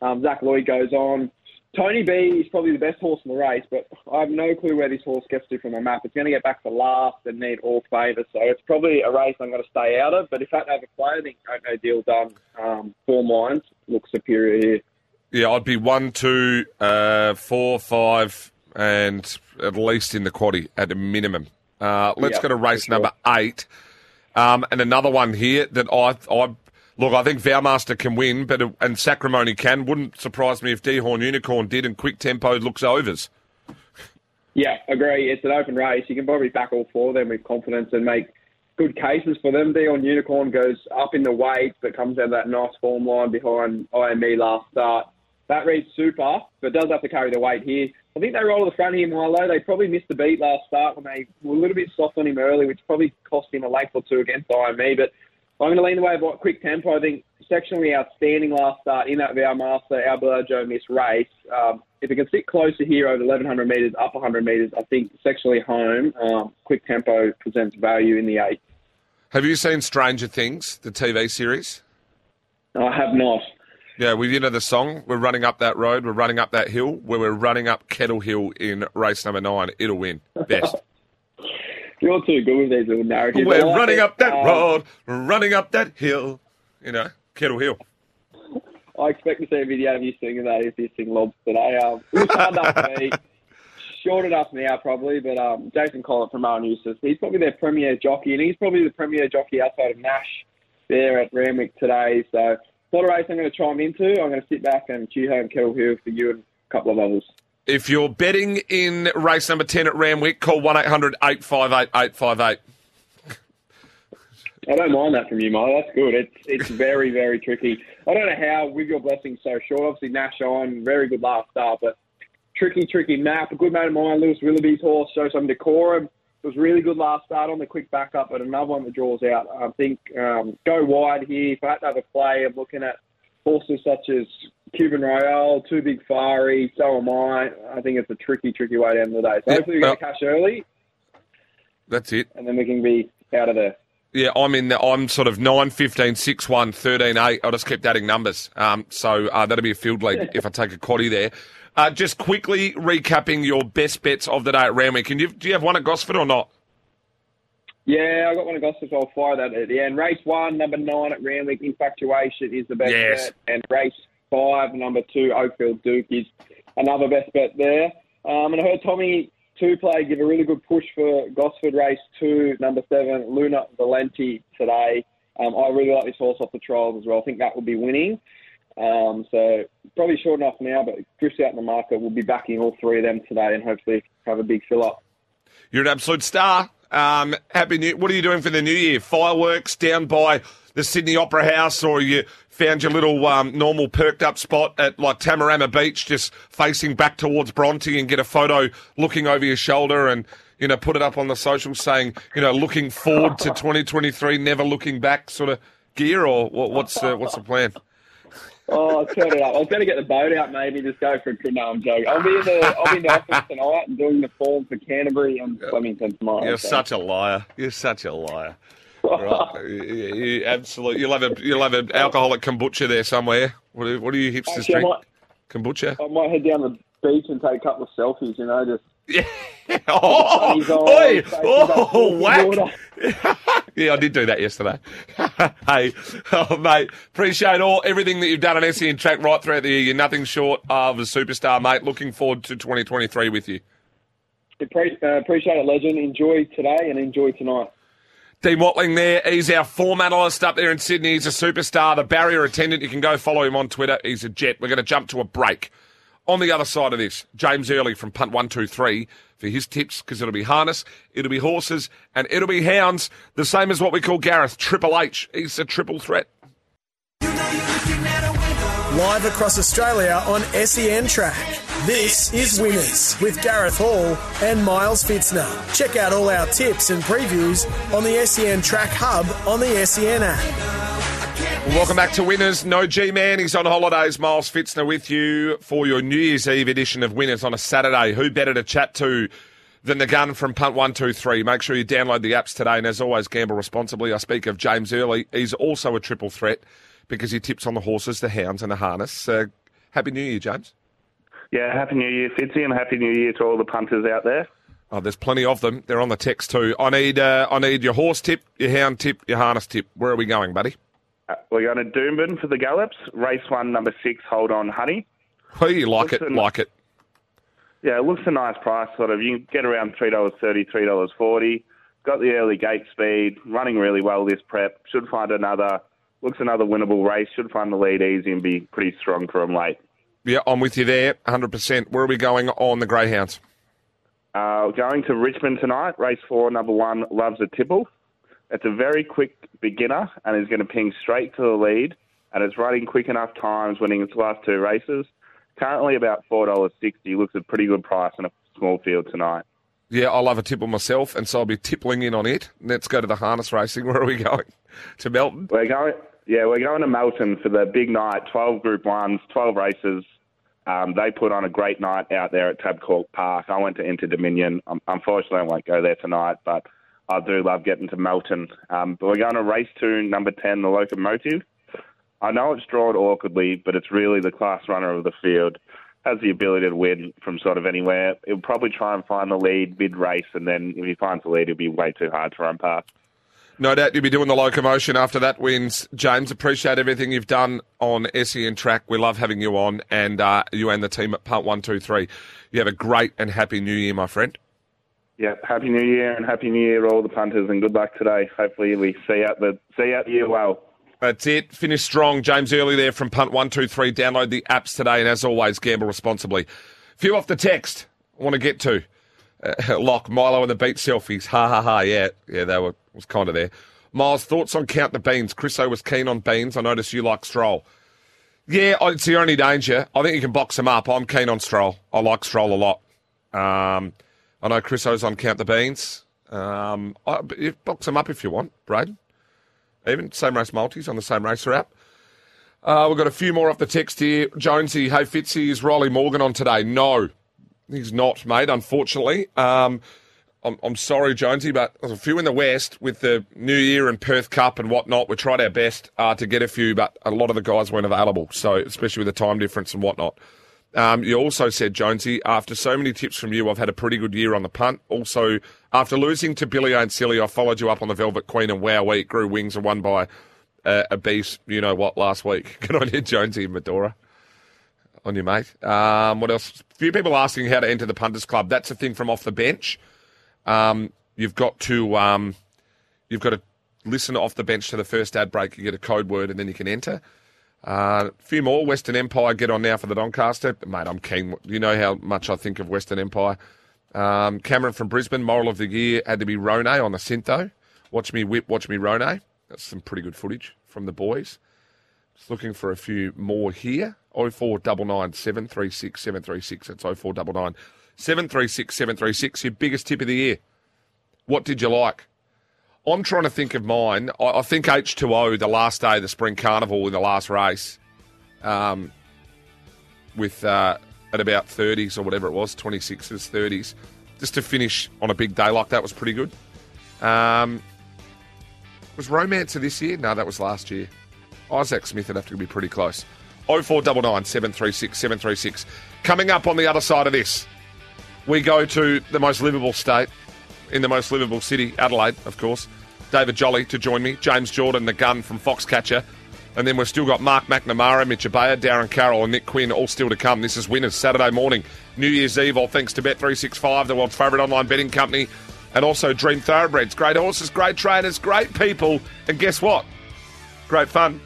Um, Zach Lloyd goes on. Tony B is probably the best horse in the race, but I have no clue where this horse gets to from the map. It's going to get back to last and need all favours, so it's probably a race I'm going to stay out of. But if that have a play, I think No Deal Done um, form lines looks superior here. Yeah, I'd be one, two, uh, four, five, and at least in the quaddy at a minimum. Uh, let's Yeah, go to race sure. number eight. Um, and another one here that I, I look, I think Vowmaster can win, but uh, and Sacrimony can. Wouldn't surprise me if Dehorn Unicorn did, and Quick Tempo looks overs. Yeah, agree. It's an open race. You can probably back all four of them with confidence and make good cases for them. Dion Unicorn goes up in the weight, but comes out of that nice form line behind IME last start. That reads super, but does have to carry the weight here. I think they roll to the front here, Milo. They probably missed the beat last start when they were a little bit soft on him early, which probably cost him a length or two against IME. But I'm going to lean the way of quick tempo. I think sectionally outstanding last start in that VR Master Alberto Miss race. Um, if it can sit closer here over 1100 metres, up 100 metres, I think sectionally home, um, quick tempo presents value in the eight. Have you seen Stranger Things, the TV series? I have not. Yeah, we you know the song. We're running up that road. We're running up that hill. Where we're running up Kettle Hill in race number nine. It'll win. Best. You're too good with these little narratives. We're like running it. up that Um, road, running up that hill. You know, Kettle Hill. I I expect to see a video of you singing that if you sing lobs today. Um, it was hard enough for me. Short enough now, probably, but um, Jason Collett from Owen Eustace, he's probably their premier jockey, and he's probably the premier jockey outside of Nash there at Randwick today. So, not a race I'm going to chime into. I'm going to sit back and chew home Kettle Hill for you and a couple of others. If you're betting in race number 10 at Randwick, call 1 800 858 858. I don't mind that from you, Mo. That's good. It's it's very very tricky. I don't know how with your blessing so short. Obviously Nash on very good last start, but tricky tricky map. A good mate of mine, Lewis Willoughby's horse, shows some decorum. It was really good last start on the quick backup, but another one that draws out. I think um, go wide here. If I had to have a play, I'm looking at horses such as Cuban Royale, Too Big Fiery, So Am I. I think it's a tricky, tricky way to end the day. So Yeah, hopefully we get a cash early, That's it. and then we can be out of there. Yeah, I'm in. The, I'm sort of 9, 15, 6, 1, 13, 8. I'll just keep adding numbers. Um, so uh, that'll be a field lead if I take a quaddy there. Uh, just quickly recapping your best bets of the day at Randwick. And you, do you have one at Gosford or not? Yeah, I got one of Gosford, I'll fire that at the end. Race one, number nine at Randwick, Infatuation is the best Yes. bet. And race five, number two, Oakfield Duke is another best bet there. Um, and I heard Tommy two play give a really good push for Gosford race two, number seven, Luna Valenti today. Um, I really like this horse off the trials as well. I think that will be winning. Um, so probably short enough now, but drifts out in the market. We'll be backing all three of them today and hopefully have a big fill up. You're an absolute star. Um, happy New. What are you doing for the new year? Fireworks down by the Sydney Opera House, or you found your little um, normal perked up spot at like Tamarama Beach, just facing back towards Bronte, and get a photo looking over your shoulder, and you know put it up on the social saying you know looking forward to 2023, never looking back, sort of gear, or what, what's uh, what's the plan? Oh, I'll turn it up. I was going to get the boat out, maybe just go for a no, I'm joking. I'll be in the I'll be in the office tonight and doing the form for Canterbury and Flemington tomorrow. You're so. such a liar. You're such a liar. Right. you, you, absolutely. You'll have a you'll have an alcoholic kombucha there somewhere. What do, what do you hipsters Actually, I drink? might, Kombucha. I might head down the beach and take a couple of selfies. You know, just Oh, oi, oh, whack. yeah, I did do that yesterday. hey, oh, mate, appreciate all everything that you've done on SEN track right throughout the year. You're nothing short of a superstar, mate. Looking forward to 2023 with you. Uh, appreciate it, legend. Enjoy today and enjoy tonight. Dean Watling there. He's our form analyst up there in Sydney. He's a superstar, the barrier attendant. You can go follow him on Twitter. He's a jet. We're going to jump to a break. On the other side of this, James Early from Punt 123 for his tips because it'll be harness, it'll be horses, and it'll be hounds. The same as what we call Gareth, Triple H. He's a triple threat. Live across Australia on SEN Track. This is Winners with Gareth Hall and Miles Fitzner. Check out all our tips and previews on the SEN Track Hub on the SEN app. Well, welcome back to Winners. No G Man. He's on holidays. Miles Fitzner with you for your New Year's Eve edition of Winners on a Saturday. Who better to chat to than the gun from Punt One Two Three? Make sure you download the apps today. And as always, gamble responsibly. I speak of James Early. He's also a triple threat because he tips on the horses, the hounds, and the harness. Uh, happy New Year, James. Yeah, Happy New Year, Fitzy, and Happy New Year to all the punters out there. Oh, there's plenty of them. They're on the text too. I need, uh, I need your horse tip, your hound tip, your harness tip. Where are we going, buddy? Uh, We're going to Doomben for the Gallops. Race one, number six, Hold On Honey. Oh, you like it, Listen. like it. Yeah, it looks a nice price, sort of. You can get around $3.30, $3.40. Got the early gate speed, running really well this prep. Should find another, looks another winnable race. Should find the lead easy and be pretty strong for him late. Yeah, I'm with you there, 100%. Where are we going on the Greyhounds? Uh, going to Richmond tonight, race four, number one, Loves a Tipple. It's a very quick beginner and is going to ping straight to the lead, and it's running quick enough times, winning its last two races. Currently about $4.60, looks a pretty good price in a small field tonight. Yeah, I love a tipple myself, and so I'll be tippling in on it. Let's go to the harness racing. Where are we going? To Melton? We're going, yeah, we're going to Melton for the big night, 12 Group 1s, 12 races. Um, they put on a great night out there at Tabcorp Park. I went to Inter Dominion. Um, unfortunately, I won't go there tonight, but I do love getting to Melton. Um, but we're going to race two, number 10, the locomotive. I know it's drawn awkwardly, but it's really the class runner of the field. Has the ability to win from sort of anywhere. He'll probably try and find the lead mid race, and then if he finds the lead, it'll be way too hard to run past. No doubt you'll be doing the locomotion after that wins. James, appreciate everything you've done on SEN track. We love having you on, and uh, you and the team at Two Three. You have a great and happy New Year, my friend. Yeah, happy New Year and happy New Year, all the punters, and good luck today. Hopefully, we see out the see out the year well. That's it. Finish strong. James Early there from Punt One Two Three. Download the apps today, and as always, gamble responsibly. Few off the text. I want to get to. Uh, Lock Milo and the beat selfies. Ha ha ha. Yeah, yeah, they were was kind of there. Miles, thoughts on count the beans. Chriso was keen on beans. I noticed you like Stroll. Yeah, it's the only danger. I think you can box them up. I'm keen on Stroll. I like Stroll a lot. Um, I know Chriso's on count the beans. Um, I, box them up if you want, Braden. Even same race multis on the same racer app. Uh, we've got a few more off the text here. Jonesy, hey Fitzy, is Riley Morgan on today? No, he's not, mate. Unfortunately, um, I'm, I'm sorry, Jonesy, but there's a few in the west with the New Year and Perth Cup and whatnot. We tried our best uh, to get a few, but a lot of the guys weren't available. So, especially with the time difference and whatnot. Um, you also said, Jonesy, after so many tips from you, I've had a pretty good year on the punt. Also, after losing to Billy and Silly, I followed you up on the Velvet Queen and Wow Week, grew wings and won by uh, a beast, you know what, last week. Good on you, Jonesy and Medora. On you, mate. Um, what else? A few people asking how to enter the Punters Club. That's a thing from off the bench. Um, you've got to um, you've got to listen off the bench to the first ad break. You get a code word and then you can enter. Uh, a few more. Western Empire get on now for the Doncaster. Mate, I'm keen. You know how much I think of Western Empire. Um, Cameron from Brisbane, moral of the year had to be Rone on the Syntho. Watch me whip, watch me Rone. That's some pretty good footage from the boys. Just looking for a few more here. 0499 736 736. That's 0499 736 736. Your biggest tip of the year. What did you like? I'm trying to think of mine. I, I think H2O, the last day of the Spring Carnival in the last race, um, with uh, at about 30s or whatever it was, 26s, 30s, just to finish on a big day like that was pretty good. Um, was Romancer this year? No, that was last year. Isaac Smith would have to be pretty close. 0499 736 736. Coming up on the other side of this, we go to the most livable state in the most livable city, Adelaide, of course. David Jolly to join me, James Jordan, the gun from Foxcatcher. And then we've still got Mark McNamara, Mitch Abaya, Darren Carroll, and Nick Quinn all still to come. This is Winners Saturday morning, New Year's Eve, all thanks to Bet365, the world's favourite online betting company, and also Dream Thoroughbreds. Great horses, great trainers, great people, and guess what? Great fun.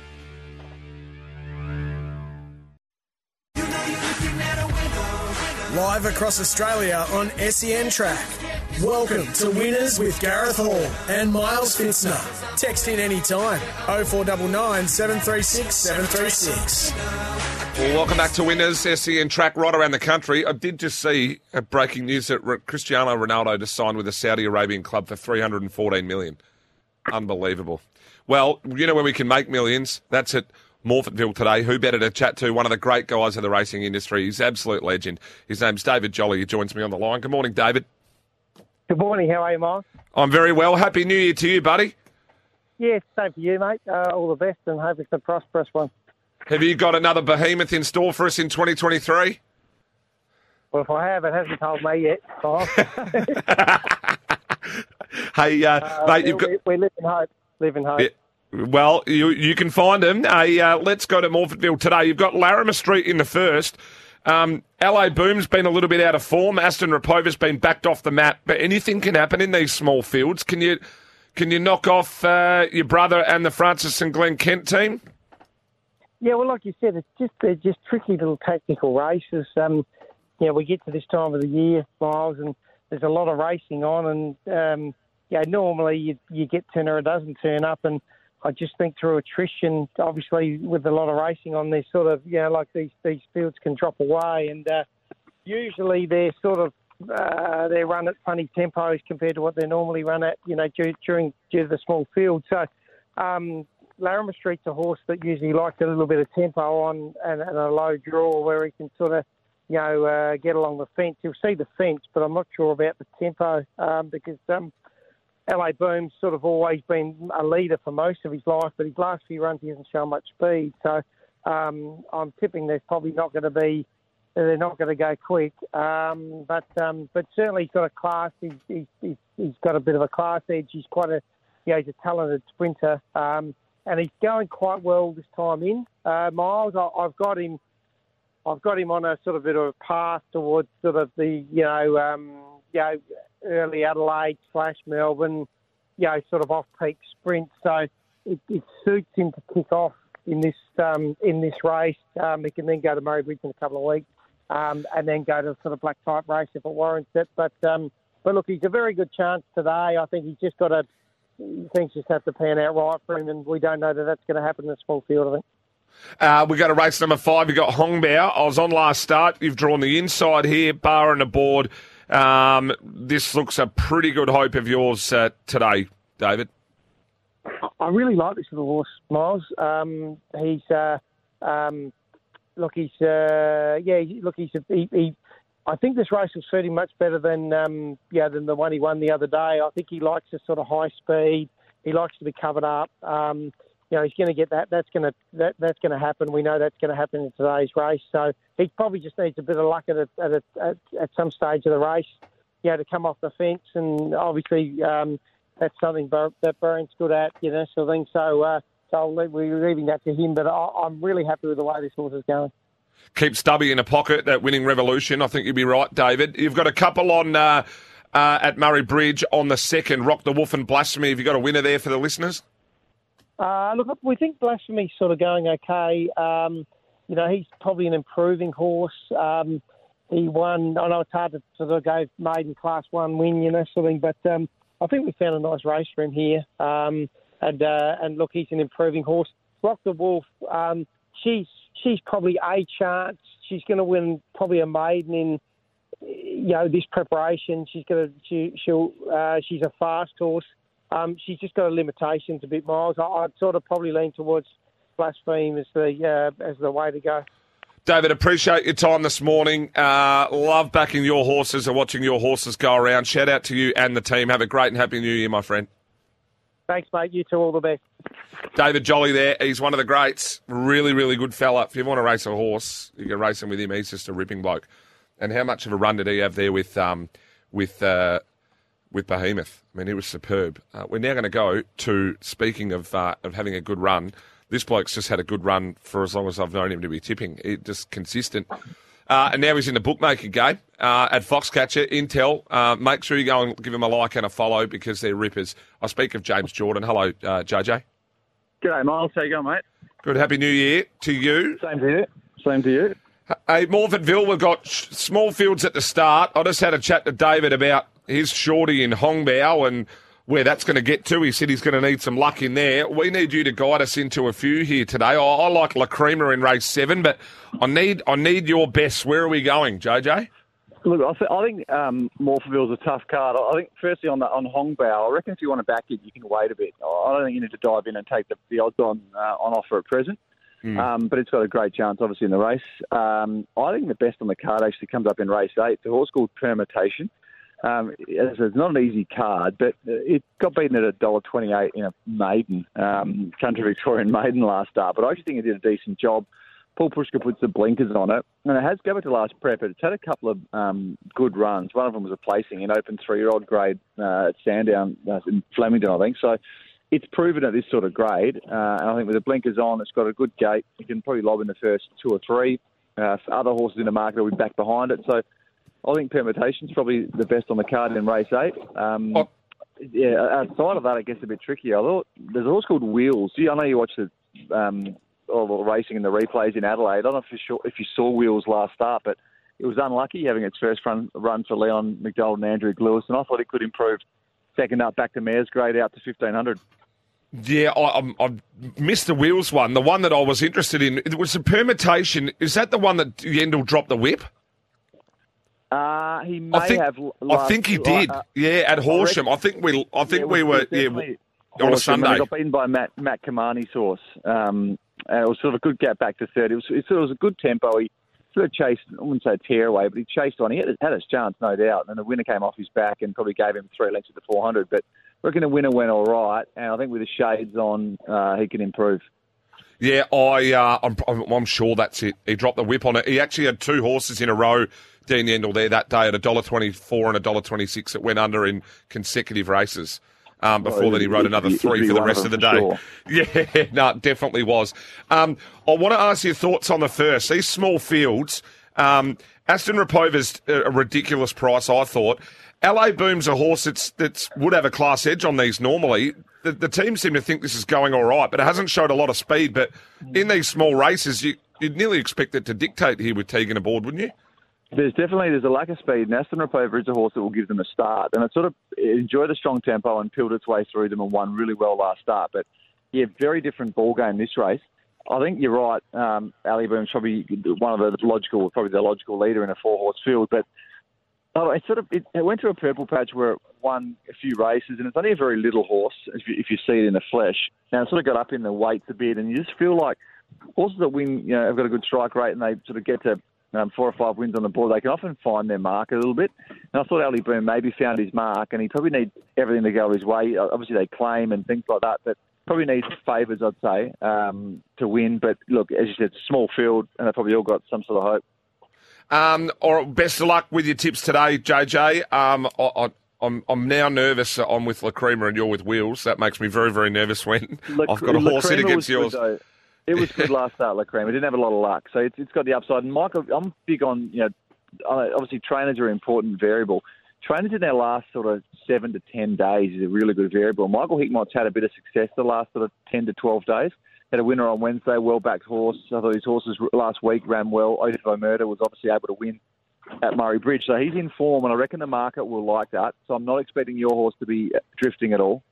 Live across Australia on SEN Track. Welcome to Winners with Gareth Hall and Miles Fitzner. Text in anytime 0499 736 736. Well, welcome back to Winners, SEN track right around the country. I did just see a breaking news that Cristiano Ronaldo just signed with a Saudi Arabian club for 314 million. Unbelievable. Well, you know where we can make millions? That's at Morphettville today. Who better to chat to? One of the great guys of the racing industry. He's an absolute legend. His name's David Jolly. He joins me on the line. Good morning, David. Good morning. How are you, Miles? I'm very well. Happy New Year to you, buddy. Yeah, same for you, mate. Uh, all the best, and hope it's a prosperous one. Have you got another behemoth in store for us in 2023? Well, if I have, it hasn't told me yet. Hey, uh, Uh, mate, you've got. we, we live in hope. Live in hope. Yeah. Well, you you can find him. Hey, uh, let's go to Morphettville today. You've got Larimer Street in the first. Um, LA Boom's been a little bit out of form. Aston Rapova's been backed off the map. But anything can happen in these small fields. Can you can you knock off uh, your brother and the Francis and Glenn Kent team? Yeah, well, like you said, it's just they're just tricky little tactical races. Um, you know, we get to this time of the year, Miles, and there's a lot of racing on, and um, yeah, normally you you get ten or a dozen turn up, and I just think through attrition, obviously with a lot of racing on, there's sort of you know like these these fields can drop away, and uh, usually they're sort of uh, they run at funny tempos compared to what they normally run at, you know, due, during due to the small field. So. Um, Larimer Street's a horse that usually likes a little bit of tempo on and, and a low draw where he can sort of, you know, uh, get along the fence. He'll see the fence, but I'm not sure about the tempo um, because um, LA Boom's sort of always been a leader for most of his life, but his last few runs he hasn't shown much speed. So um, I'm tipping there's probably not going to be, they're not going to go quick. Um, but um, but certainly he's got a class. He's, he's, he's, got a bit of a class edge. He's quite a yeah, he's a talented sprinter, um, and he's going quite well this time in. Uh, Miles, I, I've got him. I've got him on a sort of bit of a path towards sort of the you know um, you know early Adelaide slash Melbourne, you know sort of off peak sprint. So it, it suits him to kick off in this um, in this race. Um, he can then go to Murray Bridge in a couple of weeks, um, and then go to sort of black type race if it warrants it. But um, but look, he's a very good chance today. I think he's just got to things just have to pan out right for him, and we don't know that that's going to happen in a small field. I think. Uh, we got a race number five. You've got Hongbao. I was on last start. You've drawn the inside here, bar and the board. Um, this looks a pretty good hope of yours uh, today, David. I really like this little horse, Miles. Um, he's uh, um, look, he's uh, yeah, look, he's he, he. I think this race will suit him much better than um, yeah than the one he won the other day. I think he likes the sort of high speed. He likes to be covered up. Um, you know, he's going to get that. That's going to that, that's going to happen. We know that's going to happen in today's race. So he probably just needs a bit of luck at a, at, a, at at some stage of the race. You know, to come off the fence, and obviously um, that's something that Burren's good at. You know, sort of thing. So. Uh, so leave, we're leaving that to him, but I, I'm really happy with the way this horse is going. Keep Stubby in a pocket, that winning revolution. I think you'd be right, David. You've got a couple on uh, uh, at Murray Bridge on the second. Rock the Wolf and Blasphemy. Have you got a winner there for the listeners? Uh, look, we think Blasphemy's sort of going okay. Um, you know, he's probably an improving horse. Um, he won. I know it's hard to sort of go maiden class one win, you know, sort of thing, but um, I think we found a nice race for him here. Um, and uh, and look, he's an improving horse. Rock the Wolf. Um, she's she's probably a chance. She's going to win probably a maiden in you know this preparation. She's going to she, she'll uh, she's a fast horse. Um, she's just got a limitations a bit, Miles. I, I'd sort of probably lean towards Blaspheme as the uh, as the way to go. David, appreciate your time this morning. Uh, love backing your horses and watching your horses go around. Shout out to you and the team. Have a great and happy new year, my friend. Thanks, mate. You too. all the best. David Jolly there. He's one of the greats. Really, really good fella. If you want to race a horse, you can race him with him. He's just a ripping bloke. And how much of a run did he have there with um, with uh, with Behemoth? I mean, he was superb. Uh, we're now going to go to speaking of uh, of having a good run. This bloke's just had a good run for as long as I've known him to be tipping. It just consistent. Uh, and now he's in the bookmaker game uh, at Foxcatcher. Intel, uh, make sure you go and give him a like and a follow because they're rippers. I speak of James Jordan. Hello, uh, JJ. G'day, Miles. How you going, mate? Good. Happy New Year to you. Same to you. Same to you. Hey, Morphettville, we've got small fields at the start. I just had a chat to David about his shorty in Hongbao and where that's going to get to. He said he's going to need some luck in there. We need you to guide us into a few here today. I, I like La Crema in race seven, but I need I need your best. Where are we going, JJ? Look, I, th- I think um, Morphettville's a tough card. I think, firstly, on the, on Hongbao, I reckon if you want to back it, you can wait a bit. I don't think you need to dive in and take the, the odds on uh, on offer at present. Hmm. Um, but it's got a great chance, obviously, in the race. Um, I think the best on the card actually comes up in race eight. The horse called Permutation. Um, as it's not an easy card, but it got beaten at a dollar twenty-eight in a maiden, um, country Victorian maiden last start. But I actually think it did a decent job. Paul Pushka puts the blinkers on it, and it has go back to last prep. But It's had a couple of um, good runs. One of them was a placing in open three-year-old grade uh, at Sandown uh, in Flemington, I think. So it's proven at this sort of grade, uh, and I think with the blinkers on, it's got a good gate. You can probably lob in the first two or three. Uh, other horses in the market will be back behind it. So I think permutation's probably the best on the card in race eight. Um, Yeah, outside of that, it gets a bit tricky. I thought there's a horse called Wheels. I know you watched the um, all the racing and the replays in Adelaide. I don't know if you, saw, if you saw Wheels last start, but it was unlucky having its first run, run for Leon McDonald and Andrew Lewis, and I thought it could improve second up back to Mares grade out to 1500. Yeah, I, I'm- I missed the wheels one. The one that I was interested in it was the permutation. Is that the one that Yendall dropped the whip? Uh, he may I think have. I think he did. uh, yeah, at Horsham. I think we. I think Yeah, we were. Yeah, definitely on a Horsham, Sunday. He got beaten by Matt Matt Cumani's horse. Um, and it was sort of a good gap back to third. It was it was a good tempo. He sort of chased. I wouldn't say tear away, but he chased on. He had, had his chance, no doubt. And the winner came off his back and probably gave him three lengths of the 400. But I reckon the winner went all right, and I think with the shades on, uh, he can improve. Yeah, I. Uh, I'm. I'm sure that's it. He dropped the whip on it. He actually had two horses in a row. Dean Yendall there that day at a dollar twenty four and a dollar twenty six that went under in consecutive races. um, before Oh, then he rode another it'd three for the one of rest of the day. for Yeah, no, it definitely was. Um, I want to ask your thoughts on the first. These small fields, um, Aston Rapova's a a ridiculous price, I thought. LA Boom's a horse that's, that's would have a class edge on these normally. The, the team seem to think this is going all right, but it hasn't showed a lot of speed. But in these small races, you, you'd nearly expect it to dictate here with Tegan aboard, wouldn't you? There's definitely there's a lack of speed. And Aston Rapova is a horse that will give them a start, and it sort of enjoyed a strong tempo and peeled its way through them and won really well last start. But yeah, very different ball game this race. I think you're right. Um, Ali Boom's probably one of the logical, probably the logical leader in a four horse field, but Oh, it sort of it, it went to a purple patch where it won a few races, and it's only a very little horse if you, if you see it in the flesh. Now it sort of got up in the weights a bit, and you just feel like horses that win, you know, have got a good strike rate, and they sort of get to um, four or five wins on the board. They can often find their mark a little bit. And I thought Ali Boom maybe found his mark, and he probably needs everything to go his way. Obviously, they claim and things like that, but probably needs favours, I'd say, um, to win. But look, as you said, it's a small field, and they've probably all got some sort of hope. Um, or best of luck with your tips today, JJ. Um, I, I, I'm I'm now nervous. I'm with La Crema and you're with Wheels. That makes me very very nervous when Look, I've got a horse in Lacrema against yours. Though. It was good last start, Lacrema. It didn't have a lot of luck, so it's, it's got the upside. And Michael, I'm big on you know, obviously trainers are an important variable. Trainers in their last sort of seven to ten days is a really good variable. Michael Hickmott's had a bit of success the last sort of ten to twelve days. Had a winner on Wednesday, well-backed horse. I thought his horses last week ran well. Otifo Murder was obviously able to win at Murray Bridge. So he's in form, and I reckon the market will like that. So I'm not expecting your horse to be drifting at all.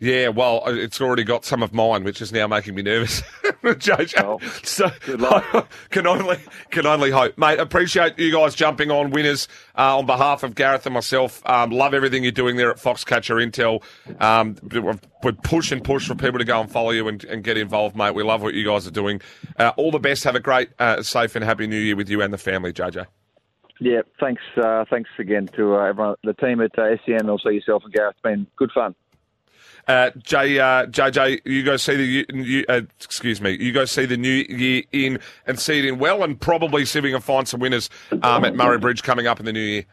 Yeah, well, it's already got some of mine, which is now making me nervous. JJ, so can only can only hope, mate. Appreciate you guys jumping on winners uh, on behalf of Gareth and myself. Um, love everything you're doing there at Foxcatcher Intel. Um, we push and push for people to go and follow you and, and get involved, mate. We love what you guys are doing. Uh, all the best. Have a great, uh, safe, and happy New Year with you and the family, JJ. Yeah, thanks. Uh, thanks again to uh, everyone, the team at uh, and also yourself and Gareth. It's been good fun. Uh, J, uh, JJ, you go see the you, uh, excuse me, you go see the new year in and see it in well, and probably see if we can find some winners um, at Murray Bridge coming up in the new year.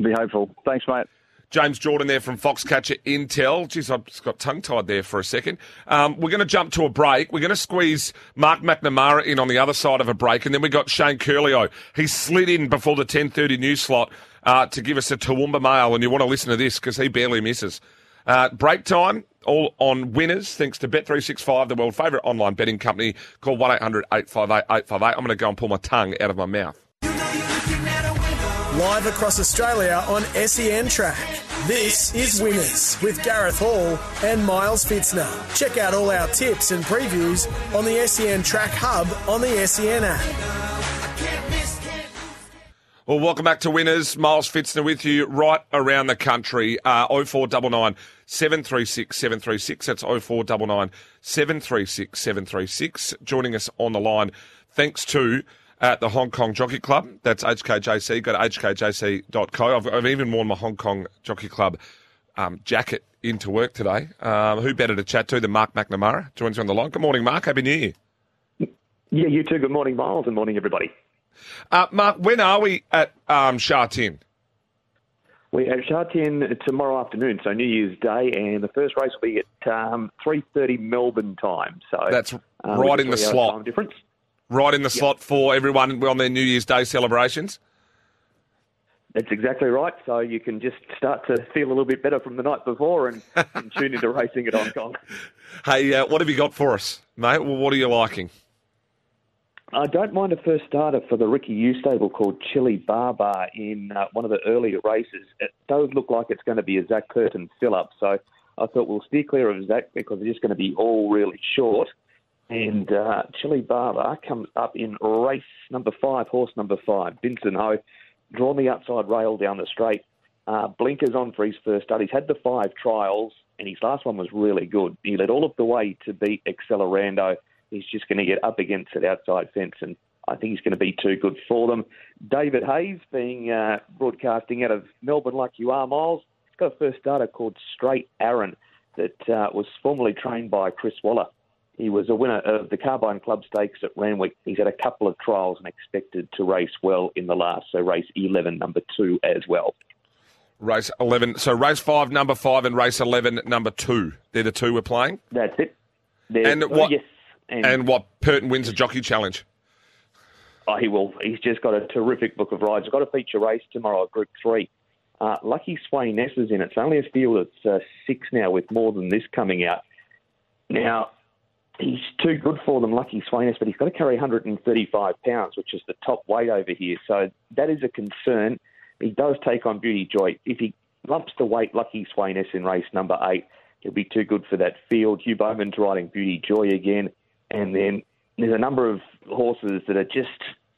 Be hopeful. Thanks, mate. James Jordan there from Foxcatcher Intel. Jeez, I just got tongue tied there for a second. Um, we're going to jump to a break. We're going to squeeze Mark McNamara in on the other side of a break, and then we got Shane Curlio. He slid in before the ten thirty news slot uh, to give us a Toowoomba mail, and you want to listen to this because he barely misses. Uh, break time, all on winners, thanks to Bet365, the world favourite online betting company. Call 1 800 858 858. I'm going to go and pull my tongue out of my mouth. Live across Australia on SEN Track. This is Winners with Gareth Hall and Miles Fitzner. Check out all our tips and previews on the SEN Track Hub on the SEN app. Well, welcome back to Winners. Miles Fitzner with you right around the country. Uh, 0499 736 736. That's 0499 736 736. Joining us on the line, thanks to at the Hong Kong Jockey Club. That's HKJC. Go to hkjc.co. I've, I've even worn my Hong Kong Jockey Club um, jacket into work today. Um, who better to chat to than Mark McNamara? Joins me on the line. Good morning, Mark. Happy New Year. Yeah, you too. Good morning, Miles, and morning, everybody. Uh, Mark, when are we at um, Sha Tin? We have Sha Tin tomorrow afternoon, so New Year's Day, and the first race will be at um, 3.30 Melbourne time. So That's uh, right in the slot. Difference. Right in the slot for everyone on their New Year's Day celebrations. That's exactly right. So you can just start to feel a little bit better from the night before and, and tune into racing at Hong Kong. Hey, uh, what have you got for us, mate? Well, what are you liking? I don't mind a first starter for the Ricky Yiu stable called Chili Barbar in uh, one of the earlier races. It does look like it's going to be a Zach Purton fill up, so I thought we'll steer clear of Zach because they're just going to be all really short. And uh, Chili Barbar comes up in race number five, horse number five, Vincent Ho, drawn the outside rail down the straight. Uh, blinkers on for his first start. He's had the five trials, and his last one was really good. He led all of the way to beat Accelerando. He's just going to get up against that outside fence, and I think he's going to be too good for them. David Hayes, being uh, broadcasting out of Melbourne like you are, Miles, he's got a first starter called Straight Arron that uh, was formerly trained by Chris Waller. He was a winner of the Carbine Club Stakes at Randwick. He's had a couple of trials and expected to race well in the last, so race 11, number two as well. Race 11. So race 5, number 5, and race 11, number 2. They're the two we're playing? That's it. There's- And oh, what, yes. And, what, Purton wins a jockey challenge? Oh, he will. He's just got a terrific book of rides. He's got a feature race tomorrow at Group 3. Uh, Lucky Sweynesse is in it. It's only a field of uh, six now with more than this coming out. Now, he's too good for them, Lucky Sweynesse, but he's got to carry 135 pounds, which is the top weight over here. So that is a concern. He does take on Beauty Joy. If he lumps the weight Lucky Sweynesse in race number eight, he'll be too good for that field. Hugh Bowman's riding Beauty Joy again. And then there's a number of horses that are just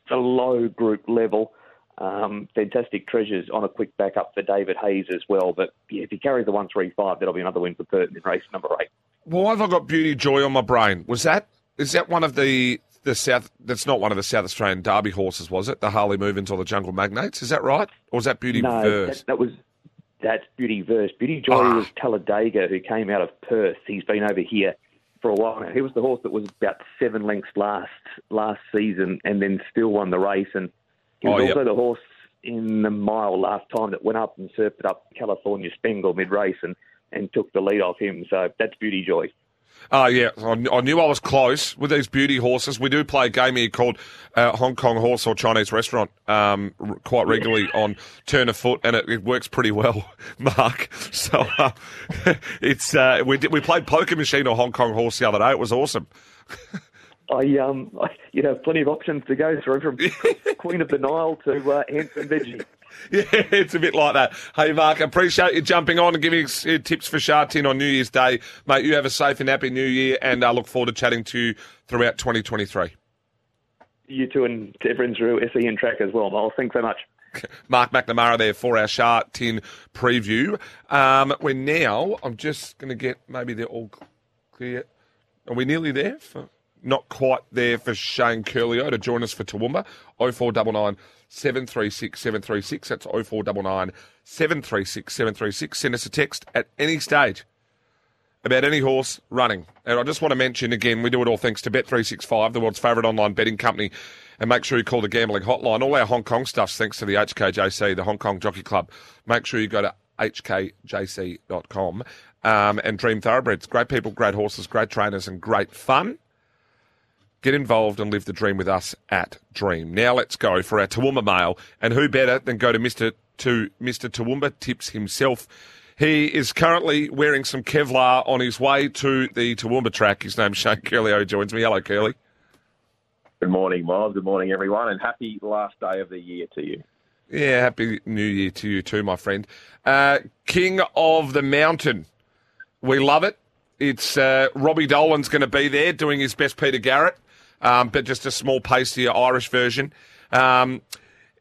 below group level. Um, fantastic treasures on a quick backup for David Hayes as well. But yeah, if he carries the 135, that'll be another win for Purton in race number eight. Why have I got Beauty Joy on my brain? Was that, is that one of the, the South, that's not one of the South Australian Derby horses, was it? The Harley Movens or the Jungle Magnates? Is that right? Or was that Beauty no, Verse? that, that was that's Beauty Verse. Beauty Joy Ah. was Talladega, who came out of Perth. He's been over here for a while now. He was the horse that was about seven lengths last last season, and then still won the race. And he was Oh, yep. also the horse in the mile last time that went up and surfed up California Spangle mid race and, and took the lead off him. So that's Beauty Joy. Oh, yeah. I, I knew I was close with these beauty horses. We do play a game here called uh, Hong Kong Horse or Chinese Restaurant um, r- quite regularly on Turn of Foot, and it, it works pretty well, Mark. So uh, it's uh, we, did, we played Poker Machine or Hong Kong Horse the other day. It was awesome. I um, I, you'd have plenty of options to go through from Queen of the Nile to uh, Hanson Veggie. Yeah, it's a bit like that. Hey, Mark, appreciate you jumping on and giving uh, tips for Sha Tin on New Year's Day. Mate, you have a safe and happy New Year, and I look forward to chatting to you throughout 2023. You too, and to everyone through SEN track as well, Miles. Thanks so much. Mark McNamara there for our Sha Tin preview. Um, we're now, I'm just going to get, maybe they're all clear. Are we nearly there? For, not quite there for Shane Curlio to join us for Toowoomba. 0499 736 736. That's 0499 736 736. Send us a text at any stage about any horse running. And I just want to mention again, we do it all thanks to Bet365, the world's favourite online betting company. And make sure you call the gambling hotline. All our Hong Kong stuff's thanks to the HKJC, the Hong Kong Jockey Club. Make sure you go to hkjc.com um, and Dream Thoroughbreds. Great people, great horses, great trainers, and great fun. Get involved and live the dream with us at Dream. Now let's go for our Toowoomba mail. And who better than go to Mr. to Mr. Toowoomba Tips himself. He is currently wearing some Kevlar on his way to the Toowoomba track. His name's Shane Curley, who joins me. Hello, Curly. Good morning, Miles. Good morning, everyone, and happy last day of the year to you. Yeah, happy New Year to you too, my friend. Uh, King of the Mountain. We love it. It's uh, Robbie Dolan's going to be there doing his best Peter Garrett, um, but just a small pastier Irish version. Um,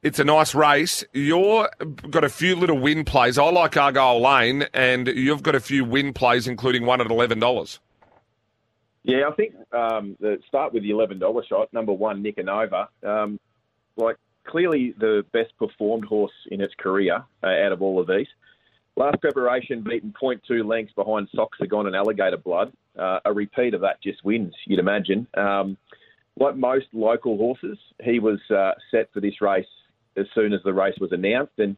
it's a nice race. You've got a few little win plays. I like Argyle Lane, and you've got a few win plays, including one at eleven dollars. Yeah, I think um, the start with the eleven dollar shot. Number one, Nicanova. Um, like clearly the best performed horse in its career uh, out of all of these. Last preparation beaten 0.2 lengths behind Soxagon and Alligator Blood. Uh, a repeat of that just wins, you'd imagine. Um, like most local horses, he was uh, set for this race as soon as the race was announced, and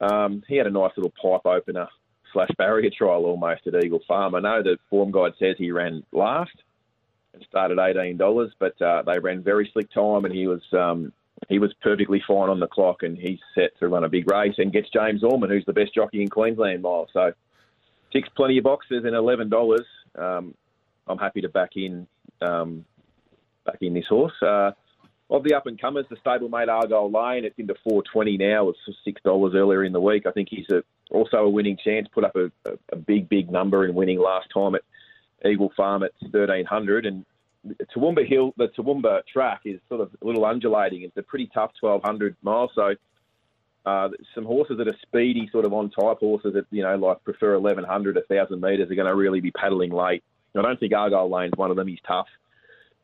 um, he had a nice little pipe opener slash barrier trial almost at Eagle Farm. I know the form guide says he ran last and started eighteen dollars, but uh, they ran very slick time, and he was um, he was perfectly fine on the clock, and he's set to run a big race and gets James Orman, who's the best jockey in Queensland, Miles. So ticks plenty of boxes and eleven dollars. Um, I'm happy to back in um, back in this horse. Uh, of the up and comers, the stablemate Argyle Lane, it's into 420 now. It's six dollars earlier in the week. I think he's a, also a winning chance. Put up a, a, a big, big number in winning last time at Eagle Farm at 1300. And Toowoomba Hill, the Toowoomba track is sort of a little undulating. It's a pretty tough 1200 miles. So uh, some horses that are speedy, sort of on type horses that you know like prefer 1100, 1000 metres are going to really be paddling late. I don't think Argyle Lane's one of them. He's tough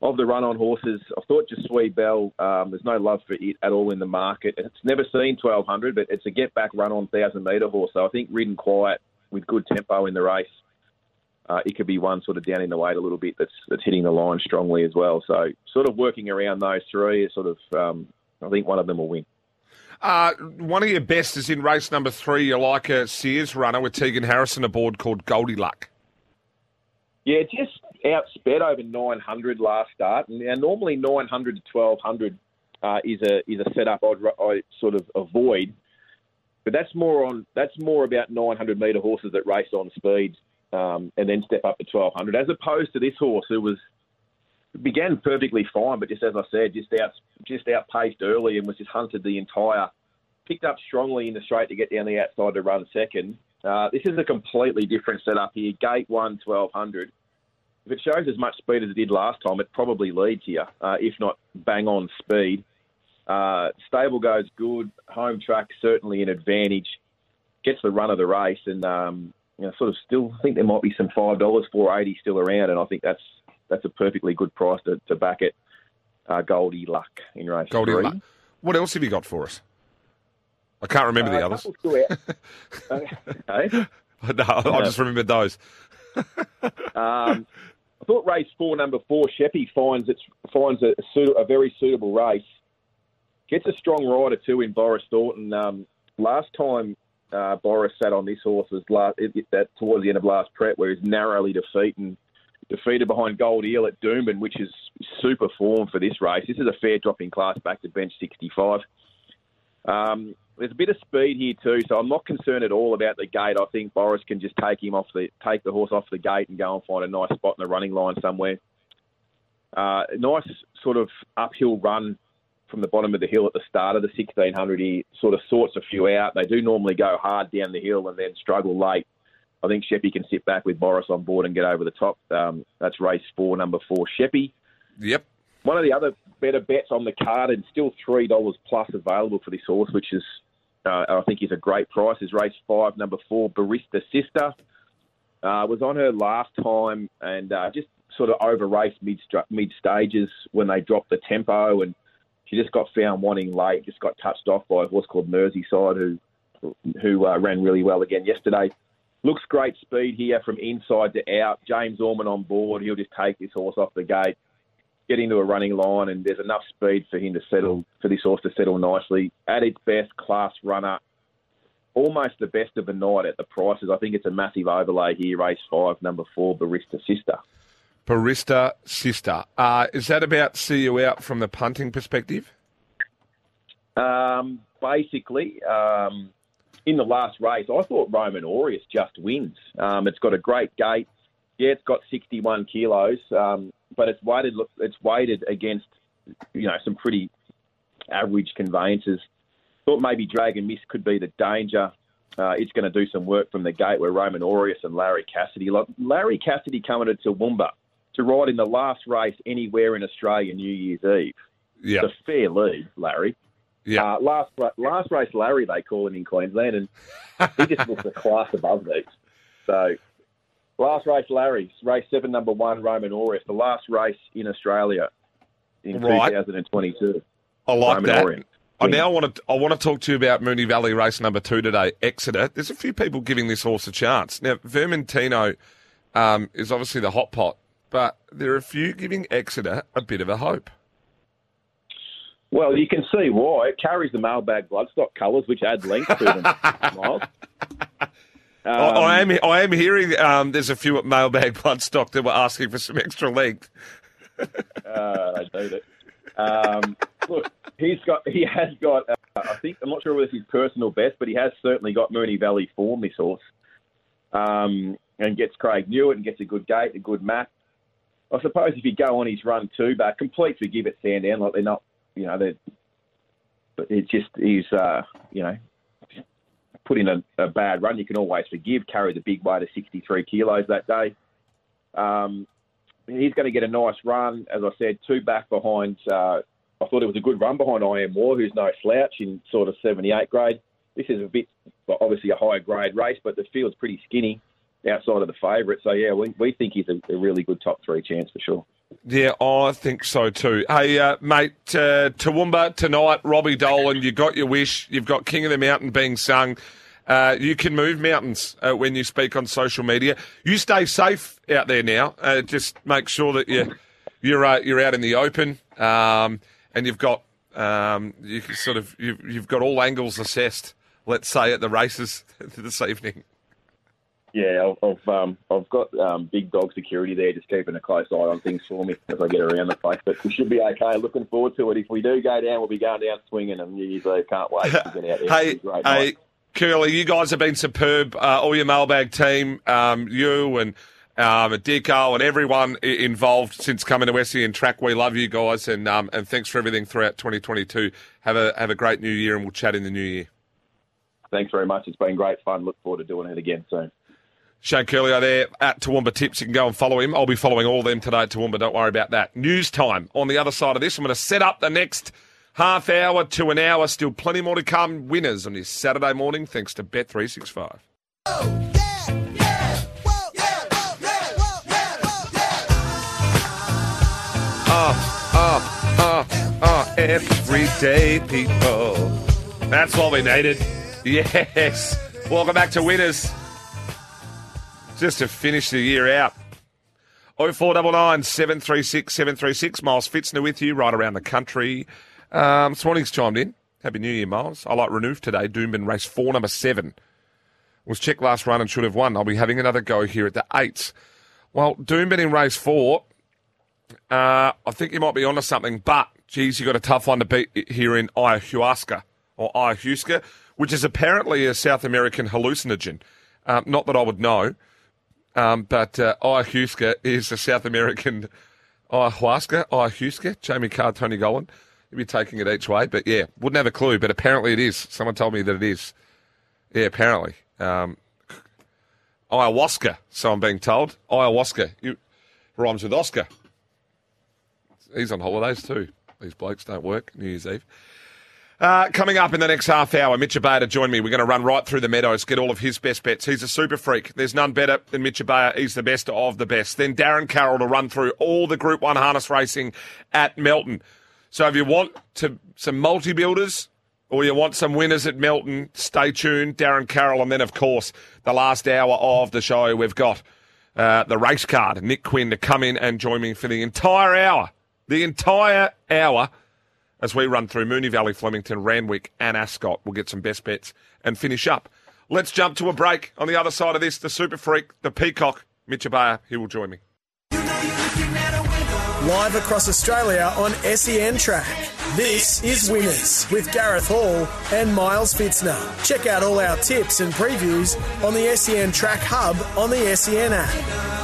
of the run on horses, I thought just Sweet Bell, um, there's no love for it at all in the market. It's never seen 1200, but it's a get back run on 1000 metre horse. So I think ridden quiet with good tempo in the race, uh, it could be one sort of down in the weight a little bit that's, that's hitting the line strongly as well. So sort of working around those three is sort of, um, I think one of them will win. Uh, one of your best is in race number three. You like a Sears runner with Tegan Harrison aboard called Goldie Luck. Yeah, just outsped over 900 last start. Now, normally 900 to 1200 uh, is a is a setup I'd, I sort of avoid, but that's more on that's more about 900 metre horses that race on speed um, and then step up to 1200, as opposed to this horse who was began perfectly fine, but just as I said, just out just outpaced early and was just hunted the entire. Picked up strongly in the straight to get down the outside to run second. Uh, this is a completely different setup here. Gate one, 1200. If it shows as much speed as it did last time, it probably leads here, uh, if not bang on speed. Uh, stable goes good. Home track certainly an advantage. Gets the run of the race, and um, you know, sort of still think there might be some five dollars, four eighty still around, and I think that's that's a perfectly good price to, to back it. Uh, Goldie Luck in race Goldie three. Luck. What else have you got for us? I can't remember Uh, the others. okay. Uh, no, I just remembered those. Um, I thought race four, number four, Sheppy finds it's finds a, a very suitable race. Gets a strong rider too in Boris Thornton. Um, last time uh, Boris sat on this horse was last, it, it- that towards the end of last prep, where he's narrowly defeated defeated behind Gold Eel at Doomben, which is super form for this race. This is a fair dropping class back to bench 65. Um, there's a bit of speed here too, so I'm not concerned at all about the gate. I think Boris can just take him off the take the horse off the gate and go and find a nice spot in the running line somewhere. Uh, nice sort of uphill run from the bottom of the hill at the start of the 1600. He sort of sorts a few out. They do normally go hard down the hill and then struggle late. I think Sheppy can sit back with Boris on board and get over the top. Um, that's race four, number four, Sheppy. Yep. One of the other better bets on the card and still three dollars plus available for this horse, which is uh, I think is a great price. Is race five, number four, Barista Sister. Uh, was on her last time and uh, just sort of over raced mid mid stages when they dropped the tempo and she just got found wanting late. Just got touched off by a horse called Merseyside who who uh, ran really well again yesterday. Looks great speed here from inside to out. James Orman on board. He'll just take this horse off the gate, get into a running line, and there's enough speed for him to settle, for this horse to settle nicely. At its best, class runner. Almost the best of the night at the prices. I think it's a massive overlay here. Race five, number four, Barista Sister. Barista Sister. Uh, is that about see you out from the punting perspective? Um, basically, um, in the last race, I thought Roman Aureus just wins. Um, it's got a great gate. Yeah, it's got 61 kilos, um, but it's weighted. It's weighted against you know some pretty average conveyances. Thought maybe Dragon miss could be the danger. Uh, it's going to do some work from the gate where Roman Aureus and Larry Cassidy. Like, Larry Cassidy coming to Toowoomba to ride in the last race anywhere in Australia New Year's Eve. Yeah. It's a fair lead, Larry. Yeah. Uh, last last race, Larry, they call him in Queensland, and he just looks a class above these. So, last race, Larry's race seven, number one, Roman Aureus, the last race in Australia in Right. 2022. I like Roman that. I now want to. I want to talk to you about Moonee Valley race number two today, Exeter. There's a few people giving this horse a chance. Now, Vermentino um, is obviously the hot pot, but there are a few giving Exeter a bit of a hope. Well, you can see why. It carries the mailbag bloodstock colours, which add length to them. Miles. I, I Um, am. I am hearing um, there's a few at mailbag bloodstock that were asking for some extra length. Uh, they do that. Um, look, he's got, he has got. Uh, I think I'm not sure whether it's his personal best, but he has certainly got Moonee Valley form. This horse, um, and gets Craig Newitt and gets a good gate, a good map. I suppose if you go on his run two back, complete forgive at Sandown, like they're not, you know, they're. But it's just he's, uh, you know, put in a, a bad run. You can always forgive. Carried the big weight of 63 kilos that day. Um, he's going to get a nice run. As I said, two back behind. Uh, I thought it was a good run behind I Am War, who's no slouch in sort of 78 grade. This is a bit, obviously a higher grade race, but the field's pretty skinny outside of the favourite. So yeah, we, we think he's a, a really good top three chance for sure. Yeah, I think so too. Hey, uh, mate, uh, Toowoomba tonight, Robbie Dolan, you got your wish. You've got King of the Mountain being sung. Uh, you can move mountains uh, when you speak on social media. You stay safe out there now. Uh, just make sure that you, you're uh, you're out in the open, um, and you've got Um, you sort of you've, you've got all angles assessed. Let's say at the races this evening. Yeah, I've I've, um, I've got um, big dog security there, just keeping a close eye on things for me as I get around the place. But we should be okay. Looking forward to it. If we do go down, we'll be going down swinging, and New Year's Eve can't wait to get out there. Hey, hey, night. Curly, you guys have been superb. Uh, all your mailbag team, um, you and um, Dicko and everyone involved since coming to SEN Track. We love you guys, and um, and thanks for everything throughout 2022. Have a have a great new year, and we'll chat in the new year. Thanks very much. It's been great fun. Look forward to doing it again soon. Shane Curlio there at Toowoomba Tips. You can go and follow him. I'll be following all of them today at Toowoomba. Don't worry about that. News time on the other side of this. I'm going to set up the next half hour to an hour. Still plenty more to come. Winners on this Saturday morning, thanks to Bet365. Oh, ah, oh, ah, oh, ah, oh, everyday people. That's what we needed. Yes. Welcome back to Winners. Just to finish the year out. 0499 736 736. Miles Fitzner with you right around the country. Um, chimed in. Happy New Year, Miles. I like Renouf today. Doomben race four, number seven. Was checked last run and should have won. I'll be having another go here at the eights. Well, Doomben in race four, uh, I think you might be onto something, but geez, you got a tough one to beat here in ayahuasca or ayahuasca, which is apparently a South American hallucinogen. Um, not that I would know, um, but uh, ayahuasca is a South American ayahuasca. Ayahuasca. Jamie Kah, Tony Gollan. You'd be taking it each way, but yeah, wouldn't have a clue. But apparently it is. Someone told me that it is. Yeah, apparently. Um, ayahuasca, so I'm being told. Ayahuasca. You, rhymes with Oscar. He's on holidays too. These blokes don't work New Year's Eve. Uh, coming up in the next half hour, Mitch Abaya to join me. We're going to run right through the meadows, get all of his best bets. He's a super freak. There's none better than Mitch Abaya. He's the best of the best. Then Darren Carroll to run through all the Group 1 harness racing at Melton. So if you want to some multi-builders or you want some winners at Melton, stay tuned. Darren Carroll. And then, of course, the last hour of the show, we've got uh, the race card, Nick Quinn, to come in and join me for the entire hour. The entire hour as we run through Moonee Valley, Flemington, Randwick, and Ascot. We'll get some best bets and finish up. Let's jump to a break. On the other side of this, the super freak, the peacock, Mitch Abaya. He will join me. Live across Australia on SEN Track. This is Winners with Gareth Hall and Miles Fitzner. Check out all our tips and previews on the SEN Track Hub on the SEN app.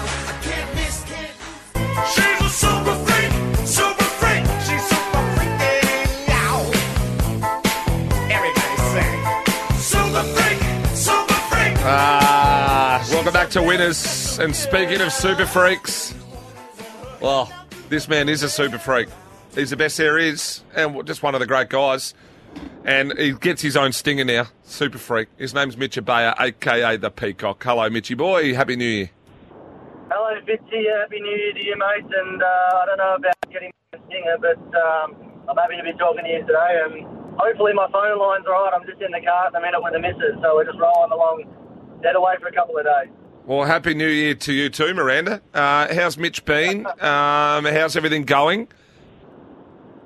Ah, welcome back to Winners. And speaking of super freaks, well, this man is a super freak. He's the best there is, and just one of the great guys. And he gets his own stinger now. Super freak. His name's Mitch Bayer, aka the Peacock. Hello, Mitchy boy. Happy New Year. Hello, Fitzy. Happy New Year to you, mate. And uh, I don't know about getting a stinger, but um, I'm happy to be talking to you today. And hopefully my phone line's all right. I'm just in the car at the minute with the missus, so we're just rolling along, dead away for a couple of days. Well, happy New Year to you too, Miranda. Uh, how's Mitch been? Um, how's everything going?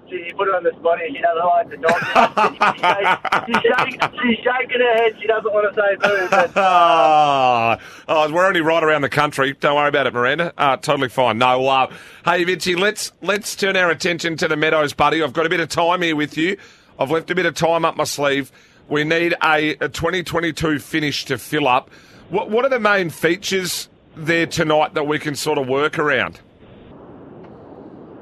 She, you put her on the spot here. She doesn't like to talk. she's, shaking, she's shaking her head. She doesn't want to say boo. But Ah, oh, we're only right around the country. Don't worry about it, Miranda. Uh, totally fine. No, uh, hey, Vinci, let's let's turn our attention to the Meadows, buddy. I've got a bit of time here with you. I've left a bit of time up my sleeve. We need a, a 2022 finish to fill up. What what are the main features there tonight that we can sort of work around?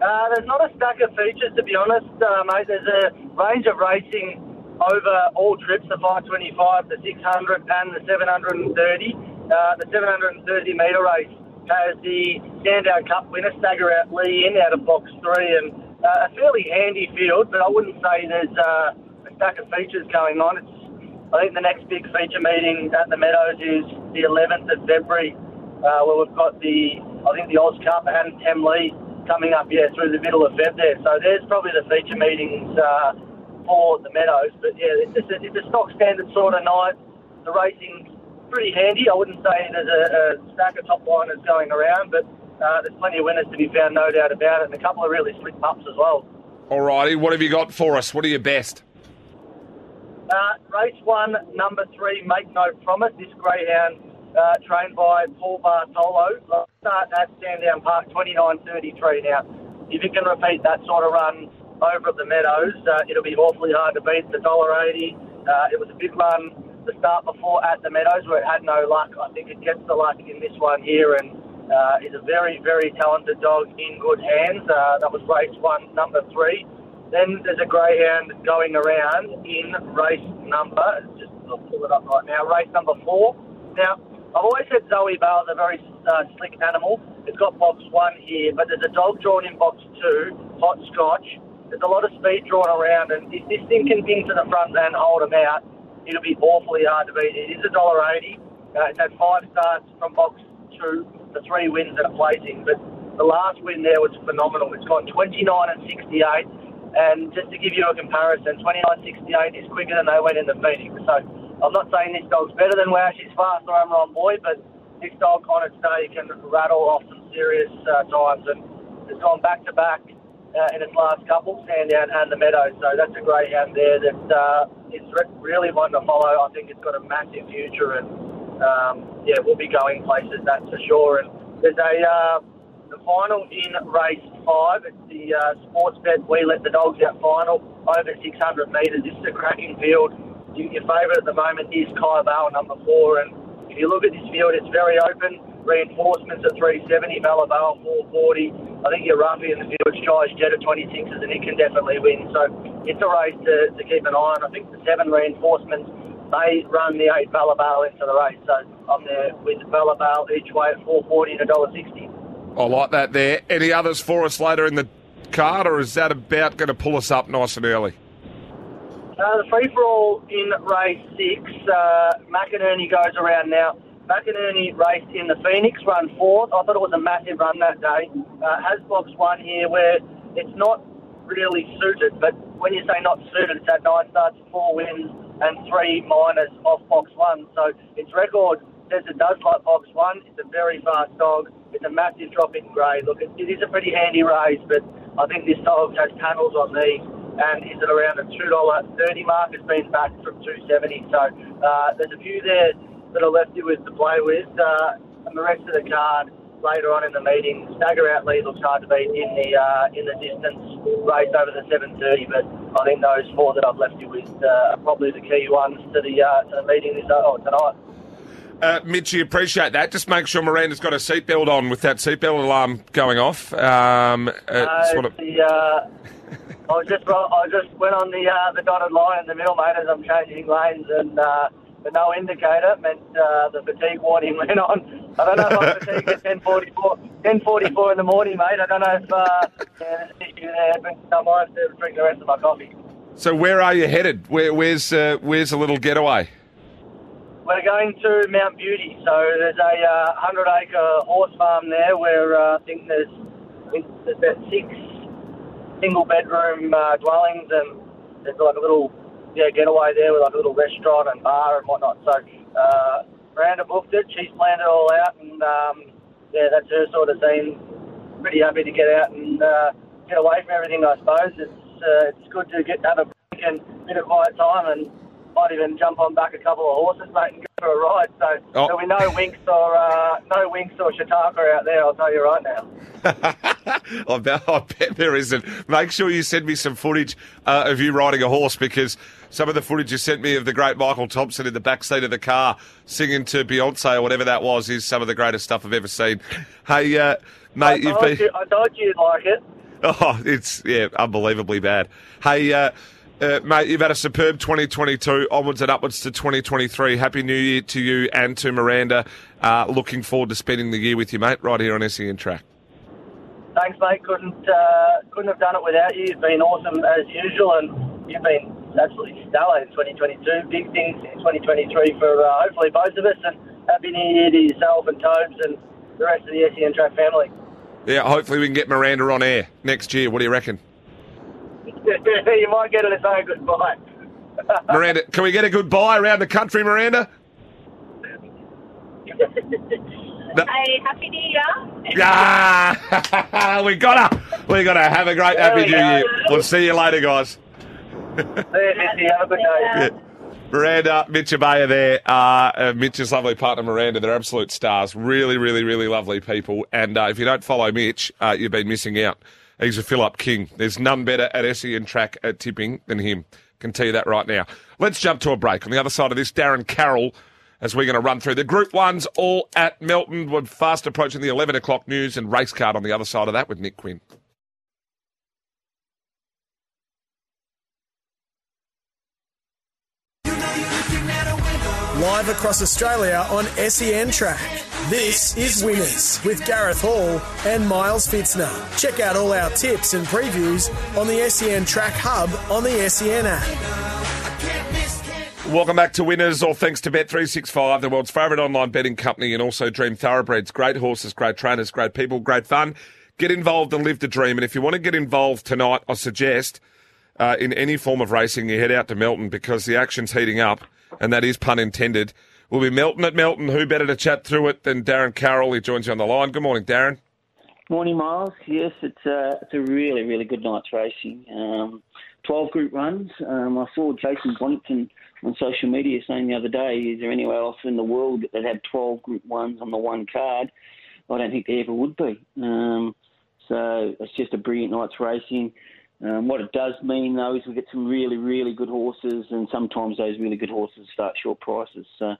Uh, there's not a stack of features, to be honest, uh, mate. There's a range of racing over all trips, the 525, the 600, and the 730. Uh, the 730 metre race has the standout Cup winner, Stagger out Lee in out of box three, and uh, a fairly handy field, but I wouldn't say there's uh, stack of features going on. It's, I think the next big feature meeting at the Meadows is the 11th of February, uh, where we've got the, I think the Oz Cup and Temlee coming up, yeah, through the middle of Feb there. So there's probably the feature meetings uh, for the Meadows. But yeah, it's just a, it's a stock standard sort of night. The racing's pretty handy. I wouldn't say there's a, a stack of top liners going around, but uh, there's plenty of winners to be found, no doubt about it, and a couple of really slick pups as well. Alrighty, what have you got for us? What are your best? Uh, race one, number three, Make No Promise. This greyhound, uh, trained by Paul Bartolo. Start at Sandown Park, 29.33 now. If you can repeat that sort of run over at the Meadows, uh, it'll be awfully hard to beat. The $1.80. Uh, it was a big run the start before at the Meadows where it had no luck. I think it gets the luck in this one here and uh, is a very, very talented dog in good hands. Uh, that was race one, number three. Then there's a greyhound going around in race number, just I'll pull it up right now, race number four. Now, I've always said Zoe Bale is a very uh, slick animal. It's got box one here, but there's a dog drawn in box two, Hot Scotch. There's a lot of speed drawn around, and if this thing can ping to the front and hold him out, it'll be awfully hard to beat. It is a dollar eighty. Uh, it's had five starts from box two, the three wins and a placing, but the last win there was phenomenal. It's gone 29 and 68. And just to give you a comparison, 29.68 is quicker than they went in the Phoenix. So I'm not saying this dog's better than Wow, she's fast or I'm wrong boy, but this dog on its day can rattle off some serious uh, times. And it's gone back to back uh, in its last couple, Sandown and the Meadows. So that's a greyhound there that uh, is re- really one to follow. I think it's got a massive future, and um, yeah, we'll be going places, that's for sure. And there's a uh, the final in race five. It's the uh, sports bet we let the dogs out final over 600 metres. This is a cracking field. Your favourite at the moment is Kai Bale, number four. And if you look at this field, it's very open. Reinforcements at 370, Malabale 440. I think your roughie in the field, Shy's Jet at 26s, and it can definitely win. So it's a race to, to keep an eye on. I think the seven reinforcements, they run the eight Balabale into the race. So I'm there with Balabale each way at 440 to $1.60. I like that there. Any others for us later in the card, or is that about going to pull us up nice and early? Uh, the free for all in race six, uh, McInerney goes around now. McInerney raced in the Phoenix, run fourth. I thought it was a massive run that day. Uh, has box one here where it's not really suited, but when you say not suited, it's had nine starts, four wins, and three minors off box one. So its record says it does like box one. It's a very fast dog. It's a massive drop in grade. Look, it, is a pretty handy race, but I think this dog has panels on these and is at around a two dollar thirty mark. It's been back from two seventy. So uh, there's a few there that are left you with to play with, uh, and the rest of the card later on in the meeting. Stagger out lead looks hard to beat in the uh, in the distance race over the seven thirty, but I think those four that I've left you with uh, are probably the key ones to the uh, to the meeting this oh, tonight. Uh, Mitchy, appreciate that. Just make sure Miranda's got a seatbelt on with that seatbelt alarm going off. Um, uh, Uh, sort of- the, uh, I was just I just went on the uh, the dotted line in the middle, mate, as I'm changing lanes, and uh, the no indicator meant uh, the fatigue warning went on. I don't know if I'm fatigued at 10:44, 10:44 in the morning, mate. I don't know if uh, yeah, there's an issue there, but I might have to drink the rest of my coffee. so where are you headed? Where, where's uh, where's a little getaway? We're going to Mount Beauty, so there's a uh, hundred acre horse farm there where uh, I think there's, there's about six single bedroom uh, dwellings and there's like a little yeah getaway there with like a little restaurant and bar and whatnot. So uh, Miranda booked it, she's planned it all out, and um, yeah, that's her sort of scene. Pretty happy to get out and uh, get away from everything, I suppose. It's uh, it's good to get have a break and a bit of quiet time and might even jump on back a couple of horses, mate, and go for a ride. So Oh. there'll be no winks or uh, no winks or Shataka out there. I'll tell you right now. I bet, I bet there isn't. Make sure you send me some footage uh, of you riding a horse because some of the footage you sent me of the great Michael Thompson in the back seat of the car singing to Beyonce or whatever that was is some of the greatest stuff I've ever seen. Hey, uh, mate, you've been. you, I told you you'd like it. Oh, it's yeah, unbelievably bad. Hey, uh, mate, you've had a superb 2022, onwards and upwards to 2023. Happy New Year to you and to Miranda. Uh, looking forward to spending the year with you, mate, right here on SEN Track. Thanks, mate. Couldn't uh, couldn't have done it without you. You've been awesome as usual, and you've been absolutely stellar in 2022. Big things in 2023 for uh, hopefully both of us. And happy New Year to yourself and Tobes and the rest of the SEN Track family. Yeah, hopefully we can get Miranda on air next year. What do you reckon? you might get it as a goodbye. Miranda, can we get a goodbye around the country, Miranda? Hey, happy New Year. Yeah, we gotta, we gotta have a great happy we new go. year. We'll see you later, guys. Have a good day. Yeah. Miranda, Mitch Abaya there. Uh, uh, Mitch's lovely partner, Miranda. They're absolute stars. Really, really, really lovely people. And uh, if you don't follow Mitch, uh, you've been missing out. He's a fill-up king. There's none better at SEN track at tipping than him. Can tell you that right now. Let's jump to a break. On the other side of this, Darren Carroll, as we're going to run through the Group Ones all at Melton. We're fast approaching the 11 o'clock news and race card on the other side of that with Nick Quinn. Live across Australia on SEN Track. This is Winners with Gareth Hall and Miles Fitzner. Check out all our tips and previews on the SEN Track Hub on the SEN app. Welcome back to Winners, all thanks to Bet365, the world's favourite online betting company, and also Dream Thoroughbreds. Great horses, great trainers, great people, great fun. Get involved and live the dream. And if you want to get involved tonight, I suggest uh, in any form of racing, you head out to Melton because the action's heating up, and that is pun intended. We'll be Melton at Melton. Who better to chat through it than Darren Carroll? He joins you on the line. Good morning, Darren. Morning, Miles. Yes, it's a, it's a really, really good night's racing. Um, 12 group runs. Um, I saw Jason Bonington on social media saying the other day, is there anywhere else in the world that had 12 group ones on the one card? I don't think there ever would be. Um, so it's just a brilliant night's racing. Um, what it does mean, though, is we get some really, really good horses, and sometimes those really good horses start short prices. So,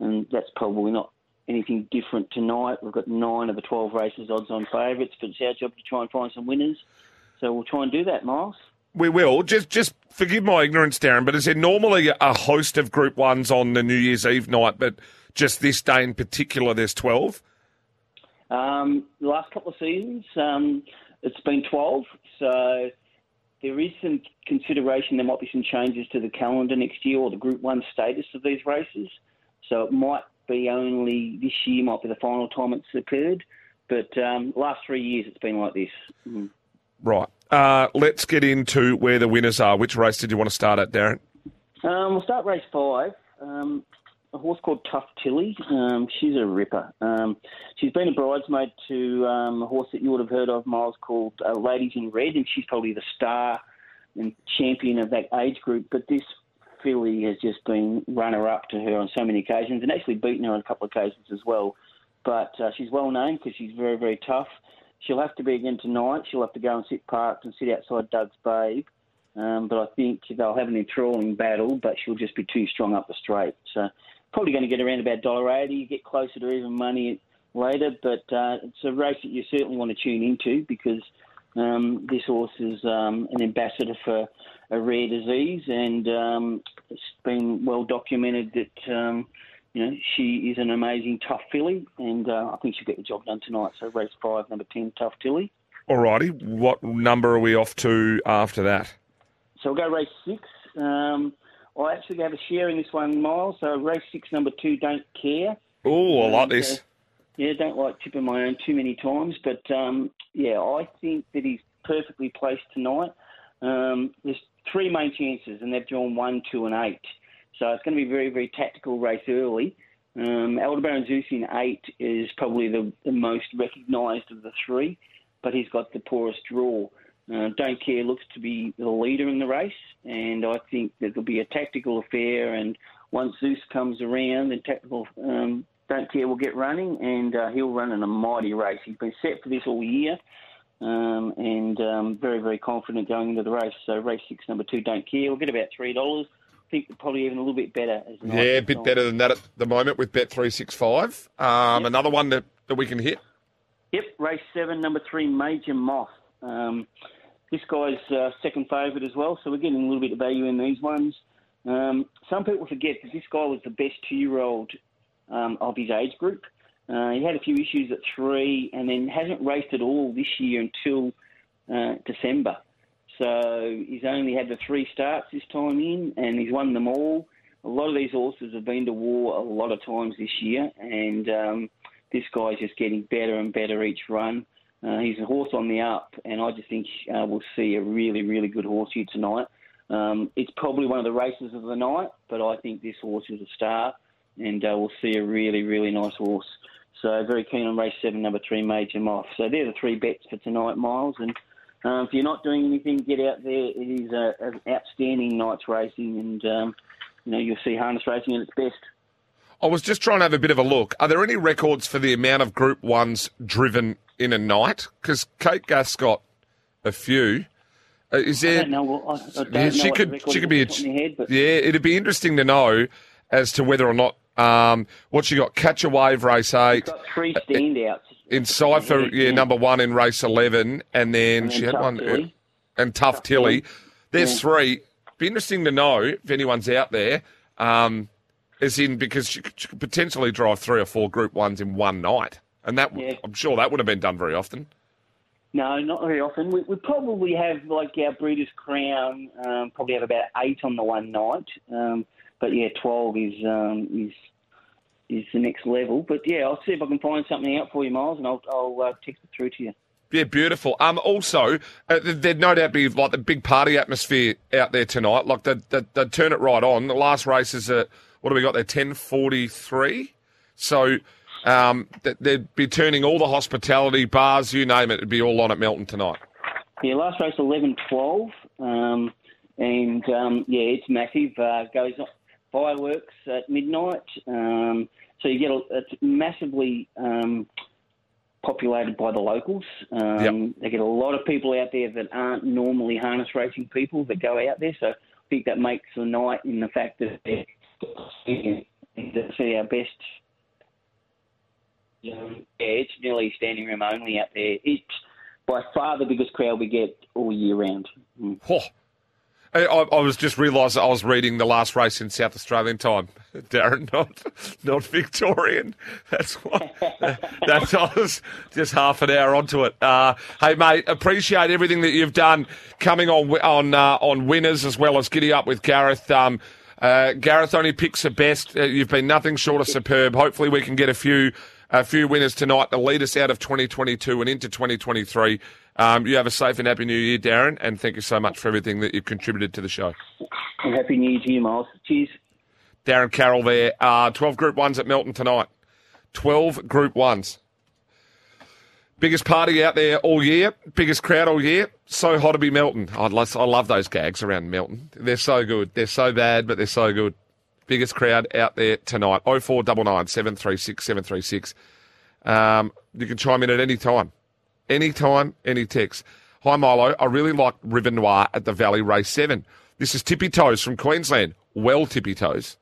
and that's probably not anything different tonight. We've got nine of the 12 races odds on favourites, but it's our job to try and find some winners. So we'll try and do that, Miles. We will. Just just forgive my ignorance, Darren, but is there normally a host of Group 1s on the New Year's Eve night, but just this day in particular there's 12? Um, the last couple of seasons, um, it's been 12. So there is some consideration. There might be some changes to the calendar next year or the Group 1 status of these races. So it might be only this year, might be the final time it's occurred. But um, last three years, it's been like this. Mm. Right. Uh, let's get into where the winners are. Which race did you want to start at, Darren? Um, we'll start race five. Um, a horse called Tough Tilly. Um, she's a ripper. Um, she's been a bridesmaid to um, a horse that you would have heard of, Miles, called uh, Ladies in Red, and she's probably the star and champion of that age group. But this filly has just been runner-up to her on so many occasions, and actually beaten her on a couple of occasions as well. But uh, she's well known because she's very, very tough. She'll have to be again tonight. She'll have to go and sit parked and sit outside Doug's Babe. Um, but I think they'll have an enthralling battle, but she'll just be too strong up the straight. So probably going to get around about $1.80, get closer to even money later. But uh, it's a race that you certainly want to tune into because um, this horse is um, an ambassador for a rare disease, and um, it's been well documented that um, you know she is an amazing tough filly, and uh, I think she'll get the job done tonight. So race five, number ten, Tough Tilly. Alrighty. What number are we off to after that? So we'll go race six. Um, I actually have a share in this one, Miles. So race six, number two, Don't Care. Oh, I like And, this. Yeah, don't like tipping my own too many times, but um, yeah, I think that he's perfectly placed tonight. Um, there's three main chances, and they've drawn one, two, and eight. So it's going to be a very, very tactical race early. Um, Aldebaran Zeus in eight is probably the, the most recognised of the three, but he's got the poorest draw. Uh, Don't Care looks to be the leader in the race, and I think that it'll be a tactical affair. And once Zeus comes around, then tactical um, Don't Care will get running, and uh, he'll run in a mighty race. He's been set for this all year, um, and um, very, very confident going into the race. So race six, number two, Don't Care. We'll get about three dollars. I think probably even a little bit better. Yeah, a bit better than that at the moment with Bet365. Um, Another one that, that we can hit. Yep, race seven, number three, Major Moth. Um, this guy's uh, second favourite as well, so we're getting a little bit of value in these ones. Um, some people forget that this guy was the best two-year-old um, of his age group. Uh, he had a few issues at three, and then hasn't raced at all this year until uh, December. So he's only had the three starts this time in, and he's won them all. A lot of these horses have been to war a lot of times this year, and um, this guy's just getting better and better each run. Uh, he's a horse on the up, and I just think uh, we'll see a really, really good horse here tonight. Um, it's probably one of the races of the night, but I think this horse is a star. And uh, we'll see a really, really nice horse. So very keen on race seven, number three, Major Moth. So they're the three bets for tonight, Miles. And um, if you're not doing anything, get out there. It is a, an outstanding night's racing, and um, you know you'll see harness racing at its best. I was just trying to have a bit of a look. Are there any records for the amount of Group Ones driven in a night? Because Kate Gath got a few. Uh, is I there? don't know. What, I, I don't Yeah, know she could. She could be. A, off the top of my head, but yeah, it'd be interesting to know as to whether or not um, what she got. Catch a wave race eight. got three standouts. In Cipher, yeah, number one in race eleven, and then And then she had one Tilly. and Tough, Tilly. There's Yeah. three. Be interesting to know if anyone's out there. Um, as in because she could, she could potentially drive three or four Group Ones in one night, and that Yeah. I'm sure that would have been done very often. No, not very often. We, we probably have like our Breeders' Crown. Um, probably have about eight on the one night. Um, but yeah, twelve is um, is is the next level. But yeah, I'll see if I can find something out for you, Miles, and I'll I'll uh, text it through to you. Yeah, beautiful. Um, also, uh, there'd no doubt be like the big party atmosphere out there tonight. Like they'd, they'd, they'd turn it right on. The last race is at what have we got there? Ten forty three. So um, they'd be turning all the hospitality bars, you name it, it'd be all on at Melton tonight. Yeah, last race eleven twelve, um, and um, yeah, it's massive. Uh, goes on fireworks at midnight, um, so you get a, it's massively um, populated by the locals. Um, They get a lot of people out there that aren't normally harness racing people that go out there. So I think that makes the night in the fact that they're to see our best. Yeah, it's nearly standing room only out there. It's by far the biggest crowd we get all year round. Mm. Oh. I, I was just realised I was reading the last race in South Australian time, Darren, not not Victorian. That's why. That's I was just half an hour onto it. Uh, hey, mate, appreciate everything that you've done coming on on uh, on winners as well as giddy up with Gareth. Um, uh, Gareth only picks the best. Uh, you've been nothing short of superb. Hopefully, we can get a few a few winners tonight to lead us out of 2022 and into 2023. Um, you have a safe and happy new year, Darren, and thank you so much for everything that you've contributed to the show. And happy New Year to you, Miles. Cheers. Darren Carroll there. Uh, 12 Group 1s at Melton tonight. 12 Group 1s. Biggest party out there all year. Biggest crowd all year. So hot to be Melton. I love, I love those gags around Melton. They're so good. They're so bad, but they're so good. Biggest crowd out there tonight. 0499 736 736. Um, you can chime in at any time. Anytime, any text. Hi, Milo. I really like River Noir at the Valley Race 7. This is Tippy Toes from Queensland. Well, Tippy Toes.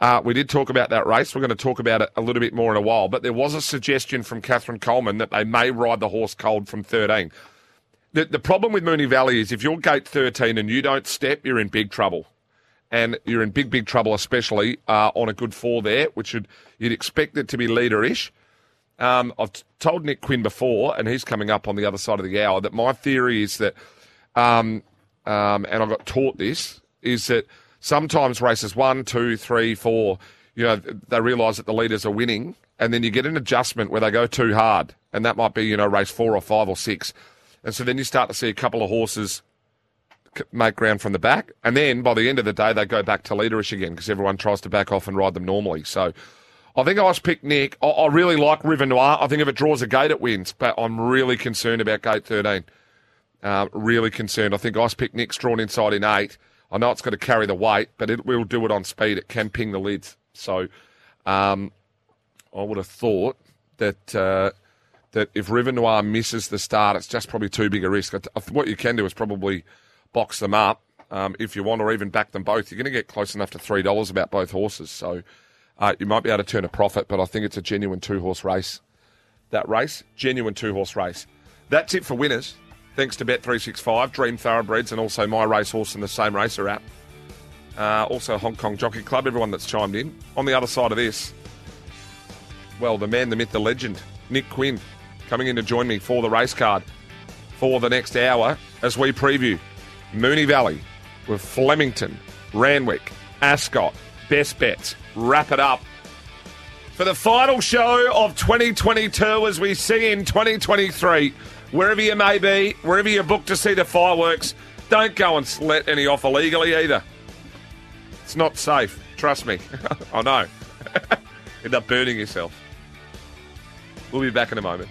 Uh, we did talk about that race. We're going to talk about it a little bit more in a while. But there was a suggestion from Catherine Coleman that they may ride the horse cold from 13. The, the problem with Moonee Valley is if you're gate 13 and you don't step, you're in big trouble. And you're in big, big trouble, especially uh, on a good four there, which you'd, you'd expect it to be leaderish. Um, I've told Nick Quinn before, and he's coming up on the other side of the hour, that my theory is that, um, um, and I got taught this, is that sometimes races one, two, three, four, you know, they realise that the leaders are winning, and then you get an adjustment where they go too hard, and that might be, you know, race four or five or six. And so then you start to see a couple of horses make ground from the back, and then by the end of the day, they go back to leaderish again because everyone tries to back off and ride them normally. So I think I was picked Nick. I, I really like River Noir. I think if it draws a gate, it wins, but I'm really concerned about gate 13. Uh, really concerned. I think I picked Nick's drawn inside in eight. I know it's got to carry the weight, but it will do it on speed. It can ping the lids. So um, I would have thought that uh, that if River Noir misses the start, it's just probably too big a risk. What you can do is probably box them up um, if you want, or even back them both. You're going to get close enough to three dollars about both horses, so uh, you might be able to turn a profit. But I think it's a genuine two horse race. That race, genuine two horse race. That's it for winners. Thanks to Bet365, Dream Thoroughbreds, and also My Racehorse and the Same Racer app. Uh, also, Hong Kong Jockey Club, everyone that's chimed in. On the other side of this, well, the man, the myth, the legend, Nick Quinn, coming in to join me for the race card for the next hour as we preview Moonee Valley with Flemington, Randwick, Ascot, Best Bets. Wrap it up for the final show of 2022 as we see in 2023. Wherever you may be, wherever you're booked to see the fireworks, don't go and let any off illegally either. It's not safe. Trust me. I know. End up burning yourself. We'll be back in a moment.